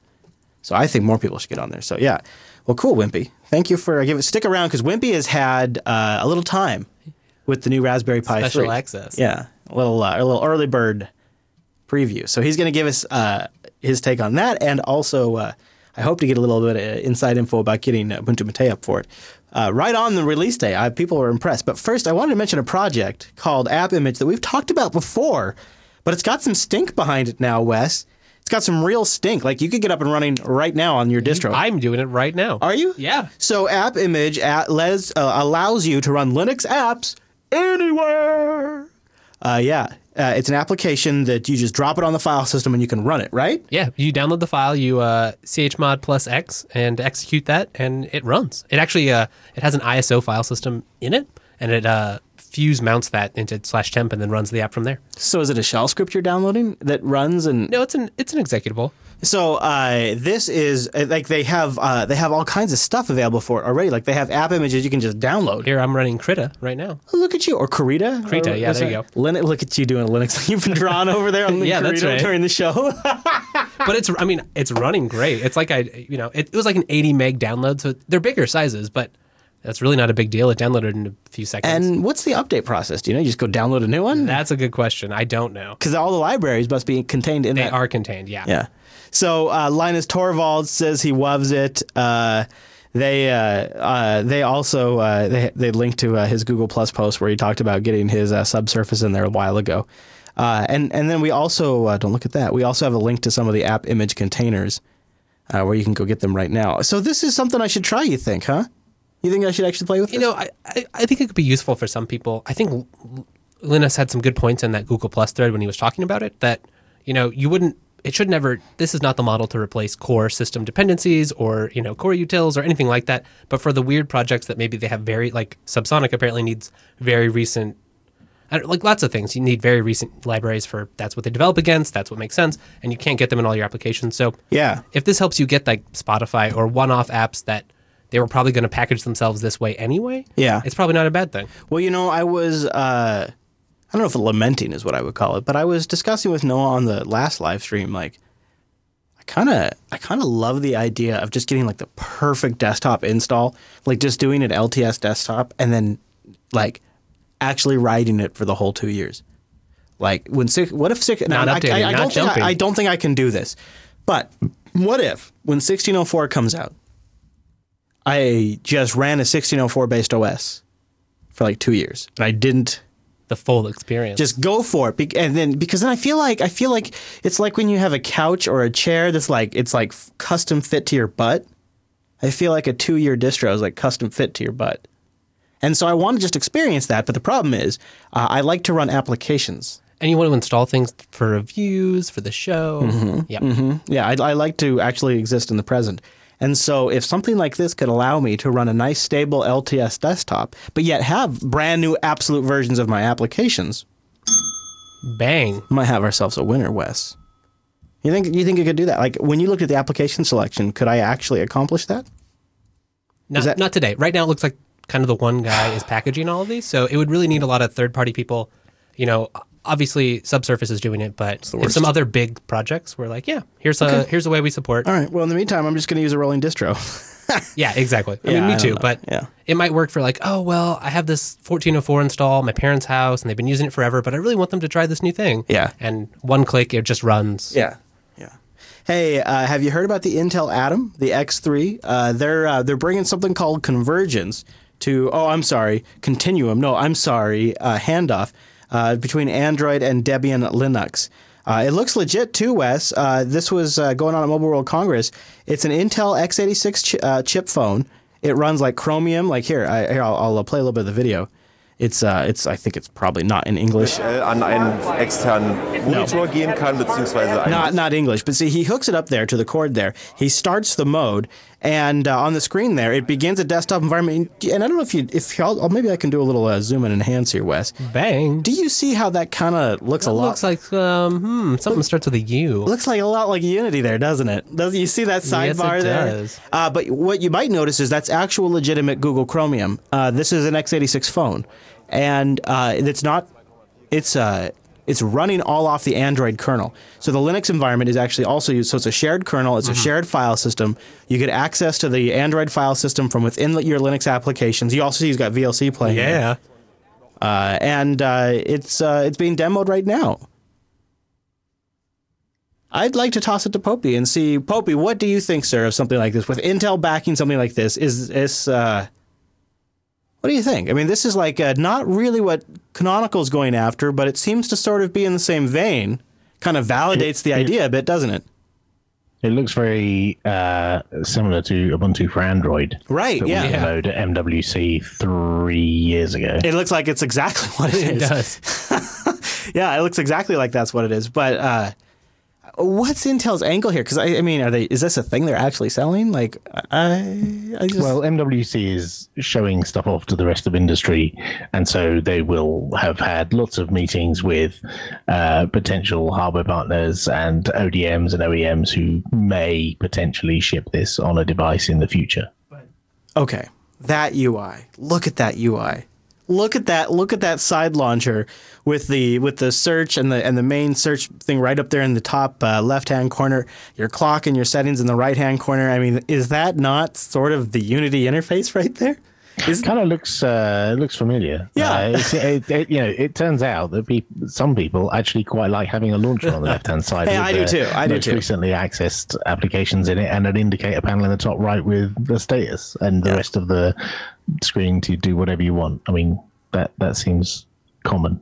So I think more people should get on there. So yeah, well, cool, Wimpy. Thank you for giving. Stick around because Wimpy has had uh, a little time with the new Raspberry Pi Special 3. access. Yeah, a little uh, a little early bird preview. So he's going to give us uh, his take on that, and also uh, I hope to get a little bit of inside info about getting Ubuntu Mate up for it. Uh, right on the release day, I, people were impressed. But first, I wanted to mention a project called AppImage that we've talked about before, but it's got some stink behind it now, Wes. Got some real stink. Like you could get up and running right now on your distro. I'm doing it right now. Are you? Yeah. So AppImage at les, uh, allows you to run Linux apps anywhere. Uh, yeah, uh, it's an application that you just drop it on the file system and you can run it, right? Yeah, you download the file, you uh, chmod plus x, and execute that, and it runs. It actually uh, it has an ISO file system in it, and it uh, fuse mounts that into slash temp, and then runs the app from there. So is it a shell script you're downloading that runs and No, it's an it's an executable. So uh, this is uh, like they have uh, they have all kinds of stuff available for it already. Like they have app images you can just download. Here I'm running Krita right now. Oh, look at you, or Krita. Krita, Or- yeah, there you go. Linux, look at you doing Linux. (laughs) You've been drawn over there on the Yeah, Krita right. during the show. (laughs) but it's I mean it's running great. It's like I you know it, it was like an 80 meg download, so they're bigger sizes, but that's really not a big deal. It downloaded in a few seconds. and what's the update process? Do you know? You just go download a new one that's a good question. I don't know. because all the libraries must be contained in They that. are contained. Yeah. Yeah. So uh, Linus Torvalds says he loves it. Uh, they uh, uh, they also uh, they they linked to uh, his Google Plus post where he talked about getting his uh, subsurface in there a while ago. Uh, and and then we also uh, don't look at that. We also have a link to some of the app image containers uh, where you can go get them right now. So this is something I should try. You think, huh? You think I should actually play with? It? You this? know, I, I, I think it could be useful for some people. I think Linus had some good points in that Google Plus thread when he was talking about it. That you know, you wouldn't. It should never. This is not the model to replace core system dependencies or you know core utils or anything like that. But for the weird projects that maybe they have very like Subsonic apparently needs very recent. Like lots of things, you need very recent libraries for that's what they develop against. That's what makes sense, and you can't get them in all your applications. So Yeah. if this helps you get like Spotify or one-off apps that they were probably going to package themselves this way anyway, Yeah. it's probably not a bad thing. Well, you know, I was uh I don't know if lamenting is what I would call it, but I was discussing with Noah on the last live stream like I kind of I kind of love the idea of just getting like the perfect desktop install, like just doing an LTS desktop and then like actually riding it for the whole 2 years. Like when six, what if six? Not I- updating, I, I, not don't think jumping. I, I don't think I can do this, but what if when 1604 comes out, I just ran a 1604 based OS for like two years, and I didn't The full experience. just go for it. Be- And then because then I feel like I feel like it's like when you have a couch or a chair that's like it's like custom fit to your butt. I feel like a two year distro is like custom fit to your butt. And so I want to just experience that, but the problem is uh, I like to run applications. and you want to install things for reviews for the show. Yeah. Yeah, I, I like to actually exist in the present. And so, if something like this could allow me to run a nice, stable LTS desktop, but yet have brand new absolute versions of my applications, Bang. might have ourselves a winner, Wes. You think you think you could do that? Like when you looked at the application selection, could I actually accomplish that? Not, that- not today. Right now, it looks like kind of the one guy is packaging all of these. So it would really need a lot of third party people. You know, obviously Subsurface is doing it, but if some other big projects were like, yeah, here's a here's a way we support. All right. Well, in the meantime, I'm just going to use a rolling distro. (laughs) Yeah, exactly. I Yeah, mean, me I too. But Yeah. it might work for like, oh well, I have this 1404 install my parents' house, and they've been using it forever, but I really want them to try this new thing. Yeah. And one click, it just runs. Yeah. Yeah. Hey, uh, have you heard about the Intel Atom, the X3? Uh, they're uh, they're bringing something called convergence to. Oh, I'm sorry, Continuum. No, I'm sorry, uh, handoff uh, between Android and Debian Linux. Uh, it looks legit too, Wes. Uh, this was uh, going on at Mobile World Congress. It's an Intel x86 chi- uh, chip phone. It runs like Chromium. Like here, I, here I'll, I'll play a little bit of the video. It's uh, it's I think it's probably not in English. äh, an einen externen Monitor gehen kann, beziehungsweise not not English, but see, he hooks it up there to the cord there. He starts the mode, and uh, on the screen there, it begins a desktop environment. And I don't know if you, if y'all, maybe I can do a little uh, zoom and enhance here, Wes. Bang. Do you see how that kind of looks a lot? looks like um, hmm, something starts with a U. looks like a lot like Unity there, doesn't it? Does you see that sidebar Yes, there? does. Uh, but what you might notice is that's actual legitimate Google Chromium. Uh, this is an x86 phone, and uh, it's not. It's uh, it's running all off the Android kernel. So the Linux environment is actually also used. So it's a shared kernel. It's a Mm-hmm. shared file system. You get access to the Android file system from within your Linux applications. You also see he's got VLC playing. Yeah. Uh, and uh, it's uh, it's being demoed right now. I'd like to toss it to Popey and see Popey. What do you think, sir, of something like this? With Intel backing something like this, is this? What do you think? I mean, this is like uh, not really what Canonical's going after, but it seems to sort of be in the same vein. Kind of validates the idea a bit, doesn't it? It looks very uh, similar to Ubuntu for Android. Right, that we yeah. demoed at MWC three years ago. It looks like it's exactly (laughs) what it It is. does. (laughs) yeah, it looks exactly like that's what it is. But uh, what's Intel's angle here? Because I, I mean, are they? Is this a thing they're actually selling? Like, I, I just Well, MWC is showing stuff off to the rest of industry, and so they will have had lots of meetings with uh, potential hardware partners and ODMs and OEMs who may potentially ship this on a device in the future. okay. That UI. Look at that UI. Look at that. Look at that side launcher with the with the search and the and the main search thing right up there in the top uh, left hand corner. Your clock and your settings in the right hand corner. I mean, is that not sort of the Unity interface right there it Kind of looks uh, looks familiar. Yeah. Uh, it, it, you know, it turns out that some people actually quite like having a launcher on the left hand side. Hey, I do too. I do too. Recently accessed applications in it, and an indicator panel in the top right with the status, and the rest of the screen to do whatever you want. I mean, that that seems common.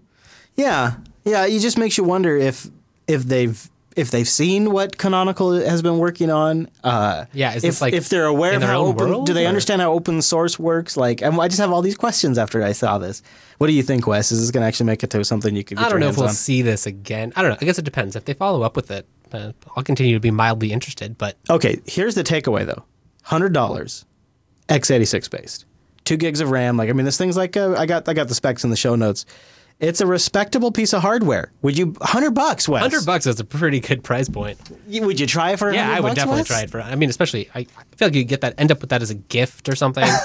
Yeah, yeah. It just makes you wonder if if they've if they've seen what Canonical has been working on. Uh, Yeah, is if, like, if they're aware of how open, world, do they or- understand how open source works? Like, and I just have all these questions after I saw this. What do you think, Wes? Is this going to actually make it to something you could? Get I don't your know hands if we'll on? see this again. I don't know. I guess it depends. If they follow up with it, uh, I'll continue to be mildly interested. But Okay, here's the takeaway though: hundred dollars, x86 based, two gigs of RAM. Like, I mean, this thing's like uh, I got I got the specs in the show notes. It's a respectable piece of hardware. Would you hundred bucks, Wes? hundred bucks is a pretty good price point. You- Would you try it for? Yeah, I would bucks, definitely Wes? try it for. I mean, especially I, I feel like you get that end up with that as a gift or something. (laughs)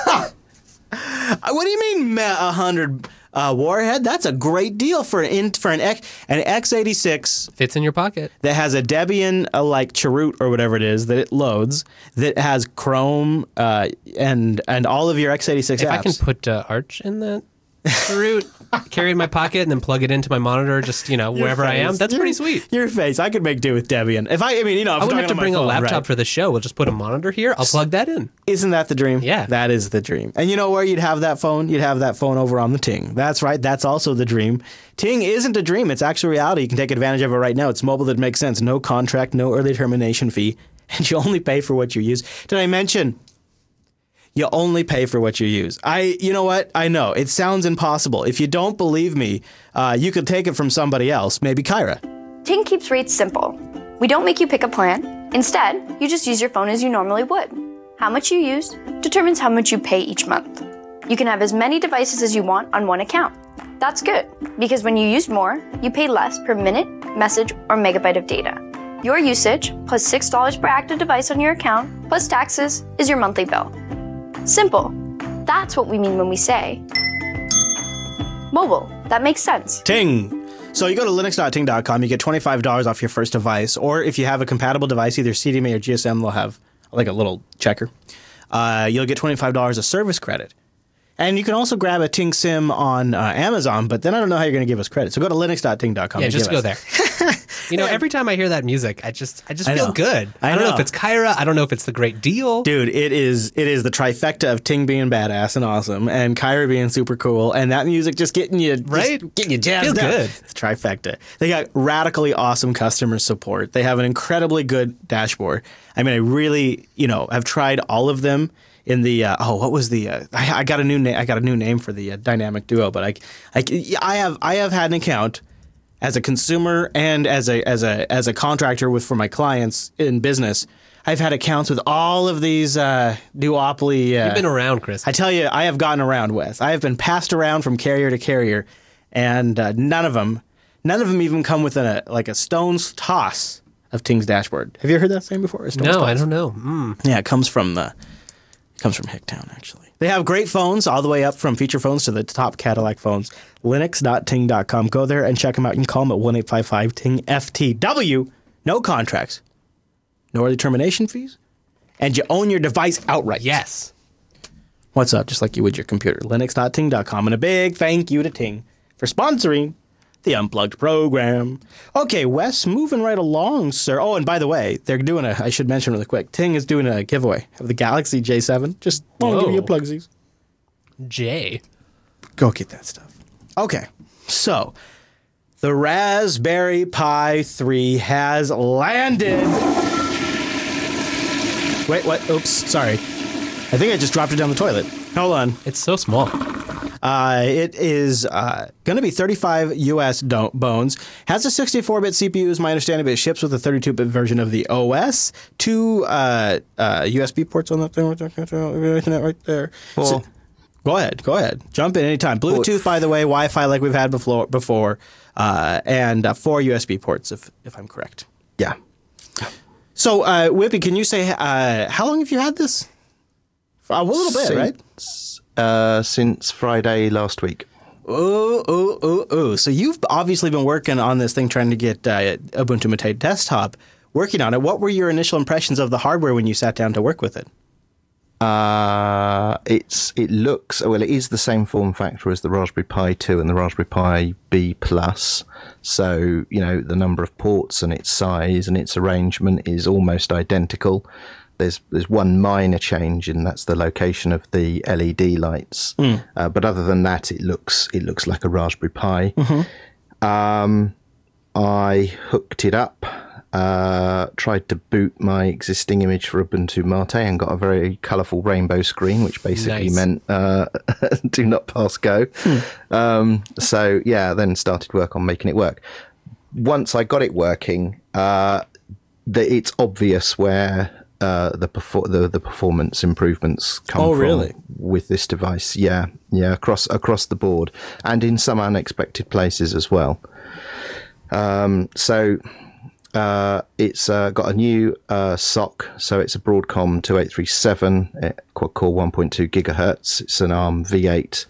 What do you mean, a hundred uh, Warhead? That's a great deal for an in, for an X an x86 Fits in your pocket. that has a Debian uh, like Chroot or whatever it is that it loads that has Chrome uh, and and all of your x86 If apps. I can put uh, Arch in that route, carry it in my pocket, and then plug it into my monitor, just you know Your wherever I am, that's Your- pretty sweet. Your face, I could make do with Debian. If I, I mean, you know, if I I'm wouldn't have to bring a laptop for the show. We'll just put a monitor here. I'll plug that in. Isn't that the dream? Yeah. That is the dream. And you know where you'd have that phone? You'd have that phone over on the Ting. That's right. That's also the dream. Ting isn't a dream. It's actual reality. You can take advantage of it right now. It's mobile that makes sense. No contract, no early termination fee, (laughs) and you only pay for what you use. Did I mention? You only pay for what you use. I, you know what? I know it sounds impossible. If you don't believe me, uh, you could take it from somebody else, maybe Kyra. Ting keeps rates simple. We don't make you pick a plan. Instead, you just use your phone as you normally would. How much you use determines how much you pay each month. You can have as many devices as you want on one account. That's good, because when you use more, you pay less per minute, message, or megabyte of data. Your usage, plus $6 per active device on your account, plus taxes, is your monthly bill. Simple. That's what we mean when we say mobile. That makes sense. Ting. So you go to linux.ting.com, you get $25 off your first device, or if you have a compatible device, either CDMA or GSM, they'll have like a little checker. Uh, you'll get $25 of service credit. And you can also grab a Ting Sim on uh, Amazon, but then I don't know how you're going to give us credit. So go to linux.ting.com. Yeah, and just go us- there. (laughs) you know, every time I hear that music, I just I just I feel know. good. I I, don't know. know. if it's Kyra. I don't know if it's the great deal. Dude, it is it is the trifecta of Ting being badass and awesome, and Kyra being super cool, and that music just getting you just Right? getting you jazzed Feels up. good. It's trifecta. They got radically awesome customer support. They have an incredibly good dashboard. I mean, I really you know have tried all of them. In the uh, oh, what was the? Uh, I, I got a new name. I got a new name for the uh, dynamic duo, but I, I, I have I have had an account as a consumer and as a as a as a contractor with for my clients in business, I've had accounts with all of these uh, duopoly. Uh, You've been around, Chris. I tell you, I have gotten around, with I have been passed around from carrier to carrier, and uh, none of them, none of them even come within a like a stone's toss of Ting's dashboard. Have you heard that saying before? No, toss? I don't know. Mm. Yeah, it comes from the comes from Hicktown actually. They have great phones all the way up from feature phones to the top Cadillac phones. Linux.ting.com. Go there and check them out. You can call them at 1855 ting FTW. No contracts, no early termination fees, and you own your device outright. Yes. What's up? Just like you would your computer. Linux.ting.com. And a big thank you to Ting for sponsoring the Unplugged program. Okay, Wes, moving right along, sir. Oh, and by the way, they're doing a, I should mention really quick, Ting is doing a giveaway of the Galaxy J7. Just want to give you a plugsies. J. Go get that stuff. Okay, so the Raspberry Pi 3 has landed. Wait, what? Oops, sorry. I think I just dropped it down the toilet. Hold on. It's so small. Uh, it is uh, going to be 35 US do- bones. Has a 64-bit CPU, is my understanding, but it ships with a 32-bit version of the OS. Two uh, uh, USB ports on that thing right there. So- go ahead, go ahead, jump in anytime. Bluetooth, by the way, Wi-Fi like we've had before, before, uh, and uh, four USB ports, if if I'm correct. Yeah. So, uh, Wimpy, can you say uh, how long have you had this? A little bit, right? Since, uh, since Friday last week. Oh, oh, oh, oh. So you've obviously been working on this thing, trying to get uh, Ubuntu Mate desktop working on it. What were your initial impressions of the hardware when you sat down to work with it? Uh, it's it looks well. It is the same form factor as the Raspberry Pi 2 and the Raspberry Pi B Plus. So you know the number of ports and its size and its arrangement is almost identical. There's there's one minor change, and that's the location of the LED lights. Uh, but other than that, it looks it looks like a Raspberry Pi. Um, I hooked it up uh, tried to boot my existing image for Ubuntu Mate and got a very colourful rainbow screen, which basically Nice. meant uh, (laughs) do not pass go. Um, so yeah, then started work on making it work. Once I got it working, uh, the, it's obvious where uh, the, perfor- the the performance improvements come Oh, from really? with this device. Yeah, yeah, across across the board, and in some unexpected places as well. Um, so uh, it's uh, got a new uh, SOC, so it's a Broadcom 2837 uh, quad core 1.2 gigahertz. It's an ARM V8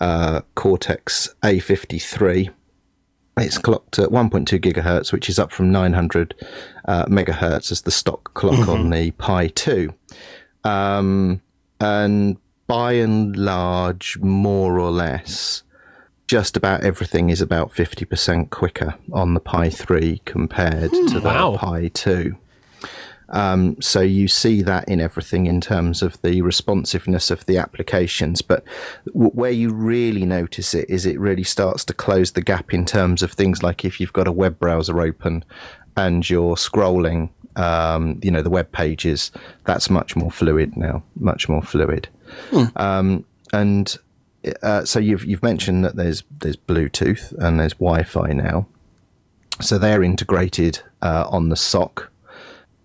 uh, Cortex A53. It's clocked at 1.2 gigahertz, which is up from 900 uh, megahertz as the stock clock on the Pi 2. Um, and by and large, more or less, just about everything is about 50% quicker on the Pi 3 compared to the Wow. Pi 2. Um, so you see that in everything in terms of the responsiveness of the applications. But w- where you really notice it is it really starts to close the gap in terms of things like if you've got a web browser open and you're scrolling, um, you know, the web pages, that's much more fluid now, much more fluid. Um, and uh, so you've you've mentioned that there's there's Bluetooth and there's Wi-Fi now. So they're integrated uh, on the SOC.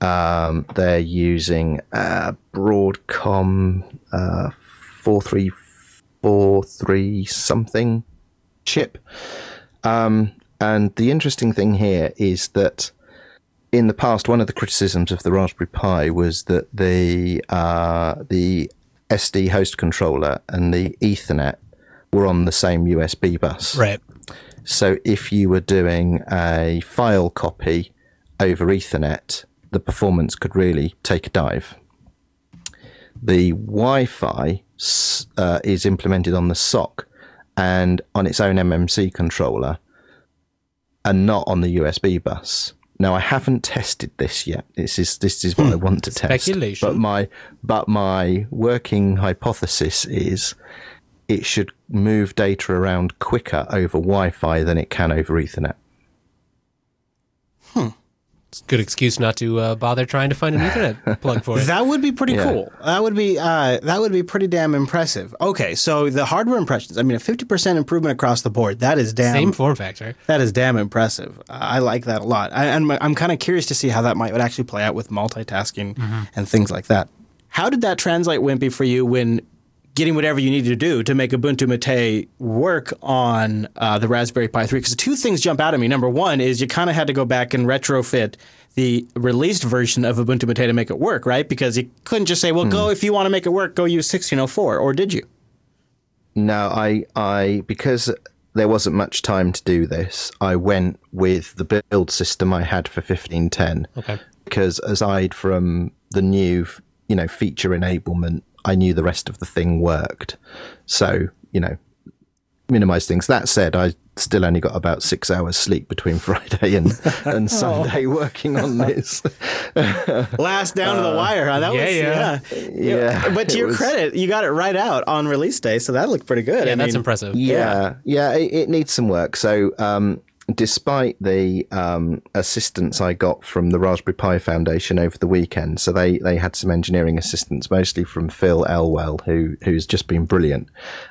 Um, they're using uh, Broadcom uh, four three four three something chip. Um, and the interesting thing here is that in the past, one of the criticisms of the Raspberry Pi was that the uh, the SD host controller and the Ethernet were on the same USB bus. Right. So if you were doing a file copy over Ethernet, the performance could really take a dive. The Wi-Fi uh, is implemented on the SOC and on its own MMC controller, and not on the USB bus. Now I haven't tested this yet. This is this is what I want to test. Speculation. But my but my working hypothesis is it should move data around quicker over Wi-Fi than it can over Ethernet. Hmm. It's a good excuse not to uh, bother trying to find an Ethernet (laughs) plug for it. That would be pretty Yeah. cool. That would be uh, that would be pretty damn impressive. Okay, so the hardware impressions. I mean, a fifty percent improvement across the board. That is damn. Same form factor. That is damn impressive. I like that a lot. I, and I'm kind of curious to see how that might would actually play out with multitasking and things like that. How did that translate, Wimpy, for you when getting whatever you needed to do to make Ubuntu Mate work on uh, the Raspberry Pi 3? Because two things jump out at me. Number one is you kind of had to go back and retrofit the released version of Ubuntu Mate to make it work, right? Because you couldn't just say, well, go if you want to make it work, go use 1604, or did you? No, I, I because there wasn't much time to do this. I went with the build system I had for 1510. Okay. Because aside from the new, you know, feature enablement, I knew the rest of the thing worked. So, you know, minimize things. That said, I still only got about six hours sleep between (laughs) Friday and, and Sunday working on this. (laughs) Last down to the wire, huh? That yeah, was, yeah. yeah. Yeah, But to your was- credit, you got it right out on release day, so that looked pretty good. Yeah, I that's mean, impressive. Yeah, yeah, it, it needs some work. So, um, despite the um, assistance I got from the Raspberry Pi Foundation over the weekend, so they they had some engineering assistance, mostly from Phil Elwell, who who's just been brilliant.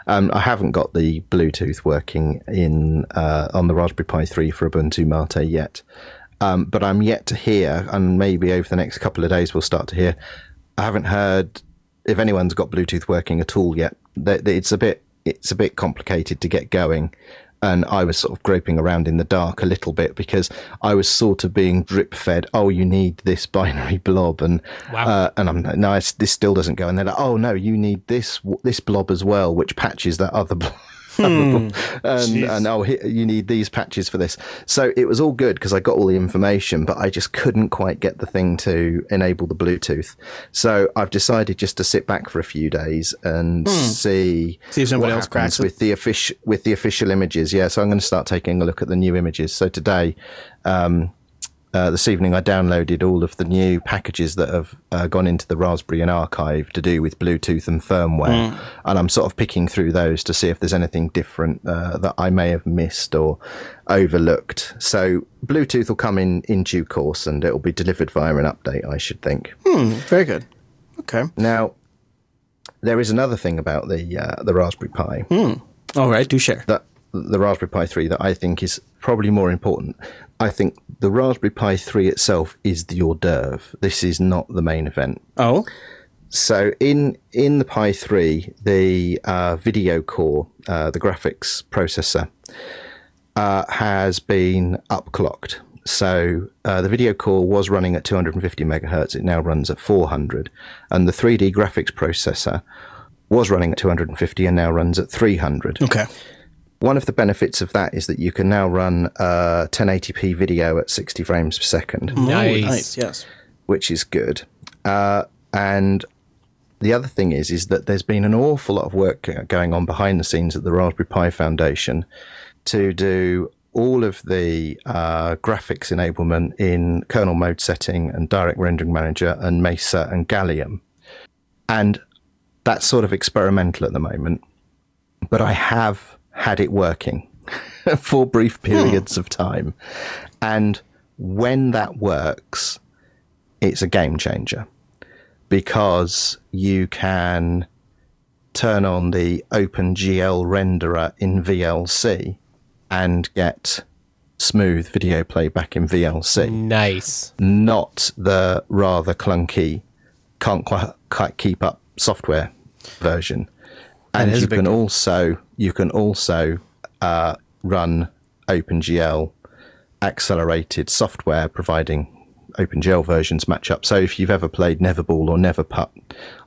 Um, I haven't got the Bluetooth working in uh, on the Raspberry Pi 3 for Ubuntu Mate yet. Um, but I'm yet to hear, and maybe over the next couple of days we'll start to hear. I haven't heard if anyone's got Bluetooth working at all yet. It's a bit it's a bit complicated to get going, and I was sort of groping around in the dark a little bit because I was sort of being drip fed. Oh, you need this binary (laughs) blob, and Wow. uh, and I'm no, it's, this still doesn't go. And they're like, oh no, you need this this blob as well, which patches that other (laughs) blob. (laughs) and and oh, here, you need these patches for this. So it was all good because I got all the information, but I just couldn't quite get the thing to enable the Bluetooth. So I've decided just to sit back for a few days and see See if somebody what else cracks it. with the official with the official images. Yeah, so I'm going to start taking a look at the new images. So today. Um, uh, this evening, I downloaded all of the new packages that have uh, gone into the Raspbian Archive to do with Bluetooth and firmware, and I'm sort of picking through those to see if there's anything different uh, that I may have missed or overlooked. So Bluetooth will come in in due course, and it will be delivered via an update, I should think. Very good. Okay. Now, there is another thing about the uh, the Raspberry Pi All right. Do share. that the Raspberry Pi 3 that I think is probably more important. I think the Raspberry Pi 3 itself is the hors d'oeuvre. This is not the main event. Oh. So in in the Pi 3, the uh, video core, uh, the graphics processor, uh, has been upclocked. So uh, the video core was running at 250 megahertz. It now runs at 400, and the 3D graphics processor was running at 250 and now runs at 300. Okay. One of the benefits of that is that you can now run uh, 1080p video at 60 frames per second, Nice. Nice. Yes. which is good. Uh, and the other thing is, is that there's been an awful lot of work going on behind the scenes at the Raspberry Pi Foundation to do all of the uh, graphics enablement in kernel mode setting and direct rendering manager and Mesa and Gallium. And that's sort of experimental at the moment, but I have had it working (laughs) for brief periods of time. And when that works, it's a game changer because you can turn on the OpenGL renderer in VLC and get smooth video playback in VLC Nice. not the rather clunky, can't quite, quite keep up software version. And you can deal. also you can also uh, run OpenGL accelerated software, providing OpenGL versions match up. So if you've ever played Neverball or Neverputt,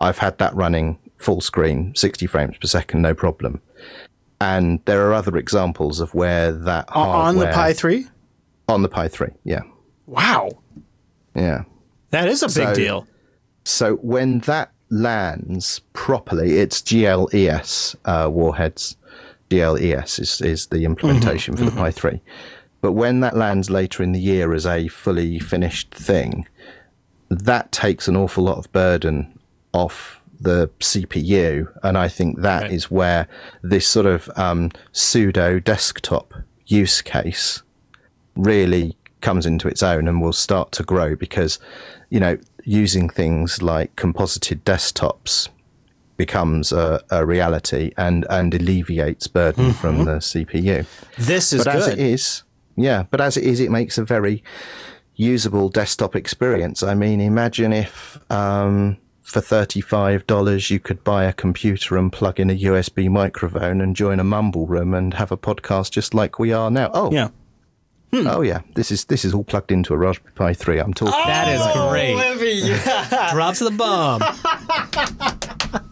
I've had that running full screen, 60 frames per second, no problem. And there are other examples of where that O- on the Pi 3? on the Pi 3, yeah, Wow. yeah. That is a big So- deal. So when that lands properly, it's GLES uh, warheads. GLES is, is the implementation for the Pi 3. But when that lands later in the year as a fully finished thing, that takes an awful lot of burden off the CPU. And I think that is where this sort of um, pseudo desktop use case really comes into its own and will start to grow because, you know, using things like composited desktops becomes a, a reality and, and alleviates burden from the CPU. This is But as it is, yeah, but as it is, it makes a very usable desktop experience. I mean, imagine if um, for $35 you could buy a computer and plug in a USB microphone and join a mumble room and have a podcast just like we are now. Oh, yeah. Oh yeah, this is this is all plugged into a Raspberry Pi 3. I'm talking. That is Oh, great. Drops the bomb. (laughs)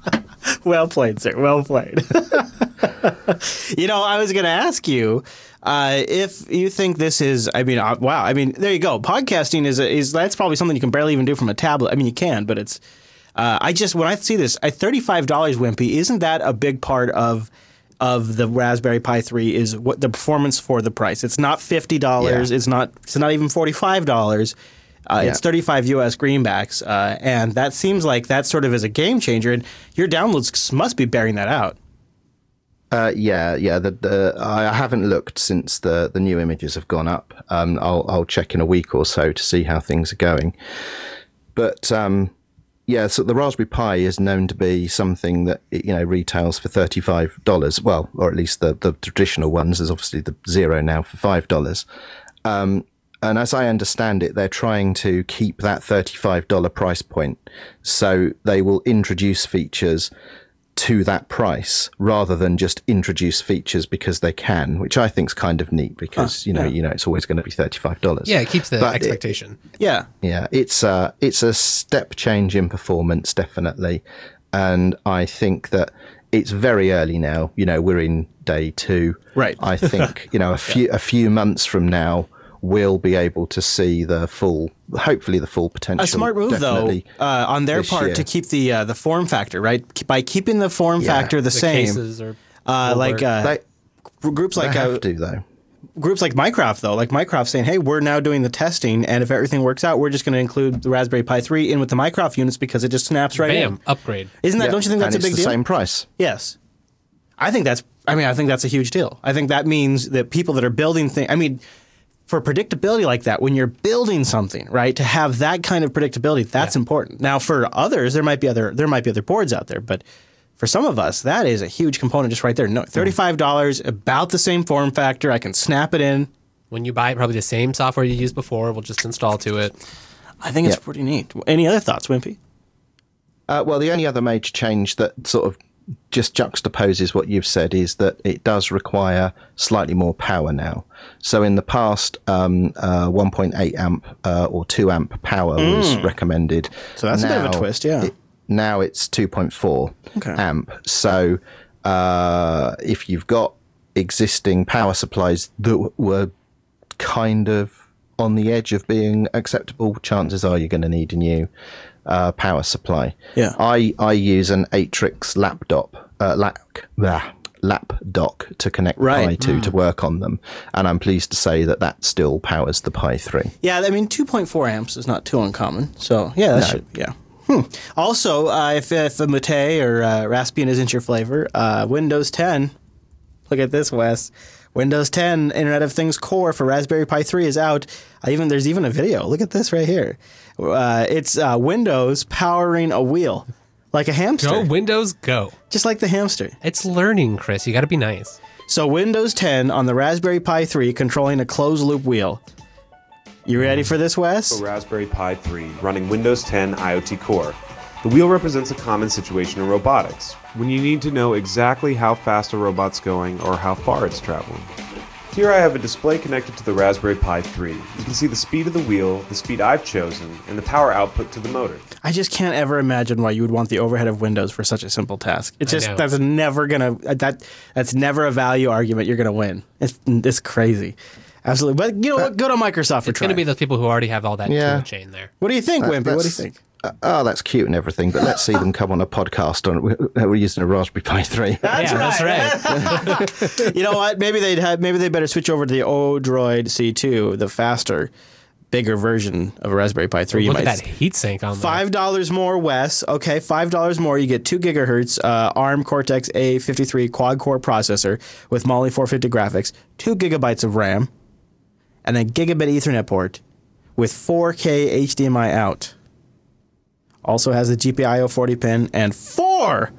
Well played, sir. Well played. (laughs) you know, I was going to ask you uh, if you think this is. I mean, uh, wow. I mean, there you go. Podcasting is a, is that's probably something you can barely even do from a tablet. I mean, you can, but it's. Uh, I just when I see this, at thirty five dollars, Wimpy, isn't that a big part of of the Raspberry Pi three? Is what the performance for the price? It's not fifty dollars. Yeah. It's not. It's not even forty five dollars. Uh, It's 35 US greenbacks, uh, and that seems like that sort of is a game changer. And your downloads must be bearing that out. Uh, yeah, yeah. The, the I haven't looked since the the new images have gone up. Um, I'll I'll check in a week or so to see how things are going. But um, yeah, so the Raspberry Pi is known to be something that you know retails for thirty five dollars. Well, or at least the the traditional ones. There's obviously the zero now for five dollars. Um, and as I understand it, they're trying to keep that $35 price point. So they will introduce features to that price rather than just introduce features because they can, which I think is kind of neat because, you know, you know, it's always going to be $35. Yeah, it keeps the But it- expectation. Yeah. yeah, it's a it's a step change in performance, definitely, and I think that it's very early now. You know, we're in day two. Right. I think (laughs) you know a few a few months from now we'll be able to see the full, hopefully the full potential. A smart move, though, uh, on their part year. to keep the uh, the form factor right by keeping the form Yeah. factor the, The same. cases Uh, like uh, They, gr- groups they like have uh, to though. groups like Mycroft though, like Mycroft saying, "Hey, we're now doing the testing, and if everything works out, we're just going to include the Raspberry Pi 3 in with the Mycroft units because it just snaps right Bam, in." upgrade. Isn't that? Yeah, Don't you think that's and a it's big the deal? same price. Yes. I think that's I mean, I think that's a huge deal. I think that means that people that are building things I mean, for predictability like that, when you're building something, right, to have that kind of predictability, that's important. Now for others, there might be other there might be other boards out there, but for some of us, that is a huge component just right there. No, thirty-five dollars, about the same form factor. I can snap it in. When you buy it, probably the same software you used before We'll just install to it. I think it's Yeah. pretty neat. Any other thoughts, Wimpy? Uh, well, the only other major change that sort of just juxtaposes what you've said is that it does require slightly more power now. So in the past, um, uh, 1.8 amp uh, or 2 amp power was recommended. So that's a bit of a twist, yeah. it- now it's 2.4 Okay. amp. So uh, if you've got existing power supplies that were kind of on the edge of being acceptable, chances are you're going to need a new uh, power supply. Yeah. I, I use an Atrix laptop, uh, lap, blah, lap dock to connect Right. Pi 2 to work on them. And I'm pleased to say that that still powers the Pi 3. Yeah, I mean, 2.4 amps is not too uncommon. So, yeah, that should, yeah. Hmm. Also, uh, if, if a Mate or uh, Raspbian isn't your flavor, uh, Windows 10, look at this, Wes. Windows 10 Internet of Things Core for Raspberry Pi 3 is out. I even There's even a video. Look at this right here. Uh, it's uh, Windows powering a wheel, like a hamster. Go Windows, go. Just like the hamster. It's learning, Chris. You got to be nice. So Windows 10 on the Raspberry Pi 3 controlling a closed loop wheel. You ready for this, Wes? Raspberry Pi 3 running Windows 10 IoT Core. The wheel represents a common situation in robotics, when you need to know exactly how fast a robot's going or how far it's traveling. Here I have a display connected to the Raspberry Pi 3. You can see the speed of the wheel, the speed I've chosen, and the power output to the motor. I just can't ever imagine why you would want the overhead of Windows for such a simple task. It's I just know. that's never gonna uh, that that's never a value argument you're gonna win. It's it's crazy, absolutely. But you know what? Good on Microsoft for It's going to be those people who already have all that Yeah. tool chain there. what do you think, Wimpy? What do you think? Uh, oh, that's cute and everything, but let's see them come on a podcast on we're using a Raspberry Pi 3. (laughs) yeah, that's right. (laughs) you know what? Maybe they'd have maybe they better switch over to the Odroid C2, the faster, bigger version of a Raspberry Pi 3. You Look at might that heatsink on there. Five dollars more, Wes. Okay, five dollars more. You get two gigahertz uh, ARM Cortex A53 quad core processor with Mali 450 graphics, two gigabytes of RAM, and a gigabit Ethernet port with 4K HDMI out. Also has a GPIO 40 pin and four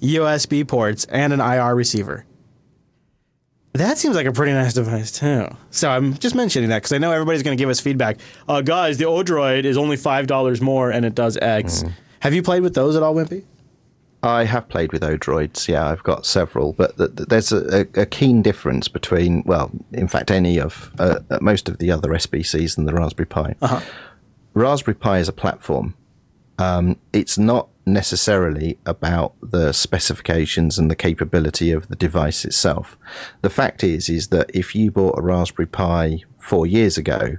USB ports and an IR receiver. That seems like a pretty nice device too. So I'm just mentioning that because I know everybody's going to give us feedback. Uh, guys, the Odroid is only five dollars more and it does X. Have you played with those at all, Wimpy? I have played with Odroids, yeah, I've got several, but th- th- there's a, a, keen difference between, well, in fact, any of uh, most of the other SBCs and the Raspberry Pi. Raspberry Pi is a platform. Um, it's not necessarily about the specifications and the capability of the device itself. The fact is, is that if you bought a Raspberry Pi four years ago,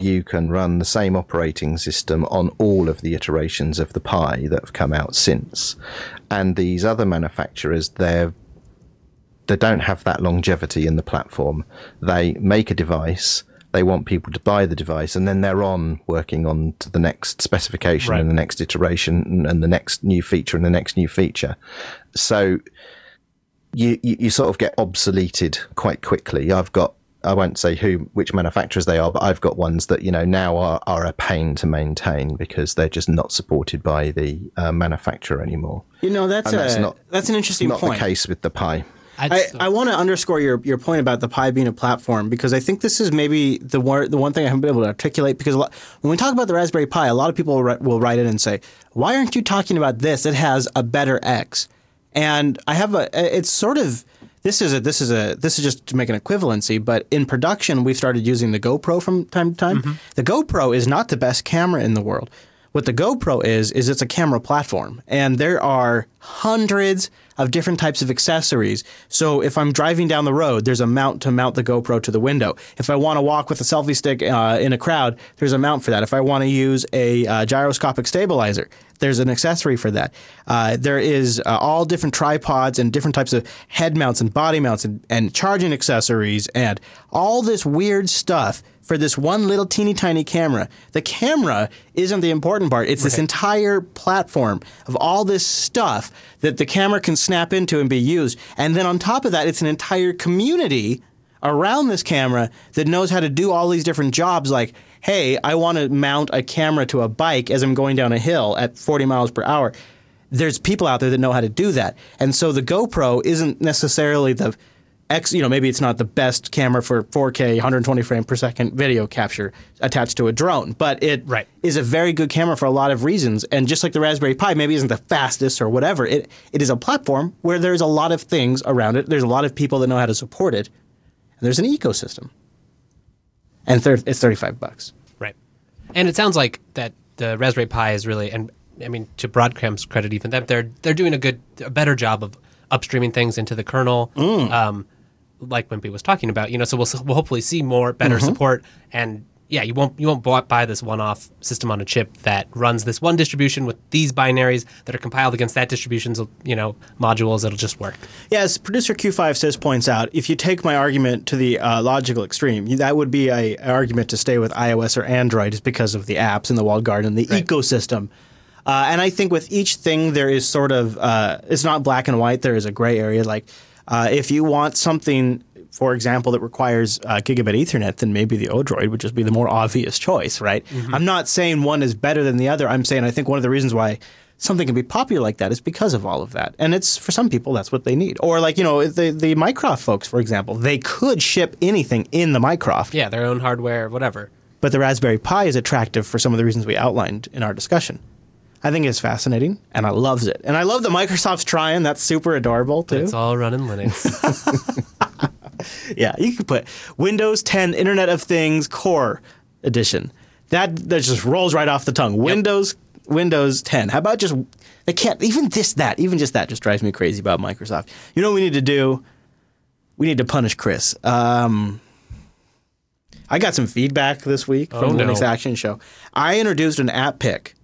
you can run the same operating system on all of the iterations of the Pi that have come out since. And these other manufacturers, they're they don't have that longevity in the platform. They make a device, they want people to buy the device, and then they're on working on to the next specification Right. and the next iteration and, the next new feature and the next new feature. So you, you you sort of get obsoleted quite quickly. I've got I won't say who which manufacturers they are, but I've got ones that you know now are, are a pain to maintain because they're just not supported by the uh, manufacturer anymore. You know, that's a that's not that's an interesting not point. the case with the Pi. I, I want to underscore your, your point about the Pi being a platform because I think this is maybe the one the one thing I haven't been able to articulate because a lot, when we talk about the Raspberry Pi, a lot of people will, write- will write in and say, "Why aren't you talking about this? It has a better X." And I have a it's sort of this is a this is a this is just to make an equivalency, but in production we've started using the GoPro from time to time. Mm-hmm. The GoPro is not the best camera in the world. What the GoPro is is it's a camera platform, and there are hundreds of different types of accessories. So if I'm driving down the road, there's a mount to mount the GoPro to the window. If I want to walk with a selfie stick uh, in a crowd, there's a mount for that. If I want to use a uh, gyroscopic stabilizer, there's an accessory for that. Uh, there is uh, all different tripods and different types of head mounts and body mounts and, and charging accessories and all this weird stuff for this one little teeny tiny camera. The camera isn't the important part. It's this entire platform of all this stuff that the camera can snap into and be used. And then on top of that, it's an entire community around this camera that knows how to do all these different jobs like hey i want to mount a camera to a bike as i'm going down a hill at 40 miles per hour there's people out there that know how to do that and so the gopro isn't necessarily the X, you know, maybe it's not the best camera for 4K, 120 frame per second video capture attached to a drone, but it is Right. a very good camera for a lot of reasons. And just like the Raspberry Pi maybe isn't the fastest or whatever, it, it is a platform where there's a lot of things around it. There's a lot of people that know how to support it, and there's an ecosystem. And thir- it's 35 bucks. Right. And it sounds like that the Raspberry Pi is really, and I mean, to Broadcom's credit, even that they're they're doing a good, a better job of upstreaming things into the kernel. Um, like Wimpy was talking about, you know, so we'll we'll hopefully see more better support and. Yeah, you won't you won't bu- buy this one-off system on a chip that runs this one distribution with these binaries that are compiled against that distribution's you know modules. It'll just work. Yeah, as producer Q5 says points out, if you take my argument to the uh, logical extreme, that would be a, an argument to stay with iOS or Android is because of the apps and the walled garden, the ecosystem. Uh, and I think with each thing, there is sort of, uh, it's not black and white, there is a gray area. Like, uh, if you want something, for example, that requires uh, gigabit Ethernet, then maybe the Odroid would just be the more obvious choice, right? I'm not saying one is better than the other. I'm saying I think one of the reasons why something can be popular like that is because of all of that. And it's for some people that's what they need. Or like, you know, the the Mycroft folks, for example, they could ship anything in the Mycroft, Yeah, their own hardware, whatever. but the Raspberry Pi is attractive for some of the reasons we outlined in our discussion. I think it's fascinating and I loves it. And I love that Microsoft's trying. That's super adorable too. It's all running Linux. (laughs) (laughs) (laughs) Yeah, you could put Windows 10 Internet of Things Core Edition. That that just rolls right off the tongue. Windows Windows 10. How about just they can't even this that even just that just drives me crazy about Microsoft. You know what we need to do? We need to punish Chris. Um, I got some feedback this week from Oh, no. Linux Action Show. I introduced an app pick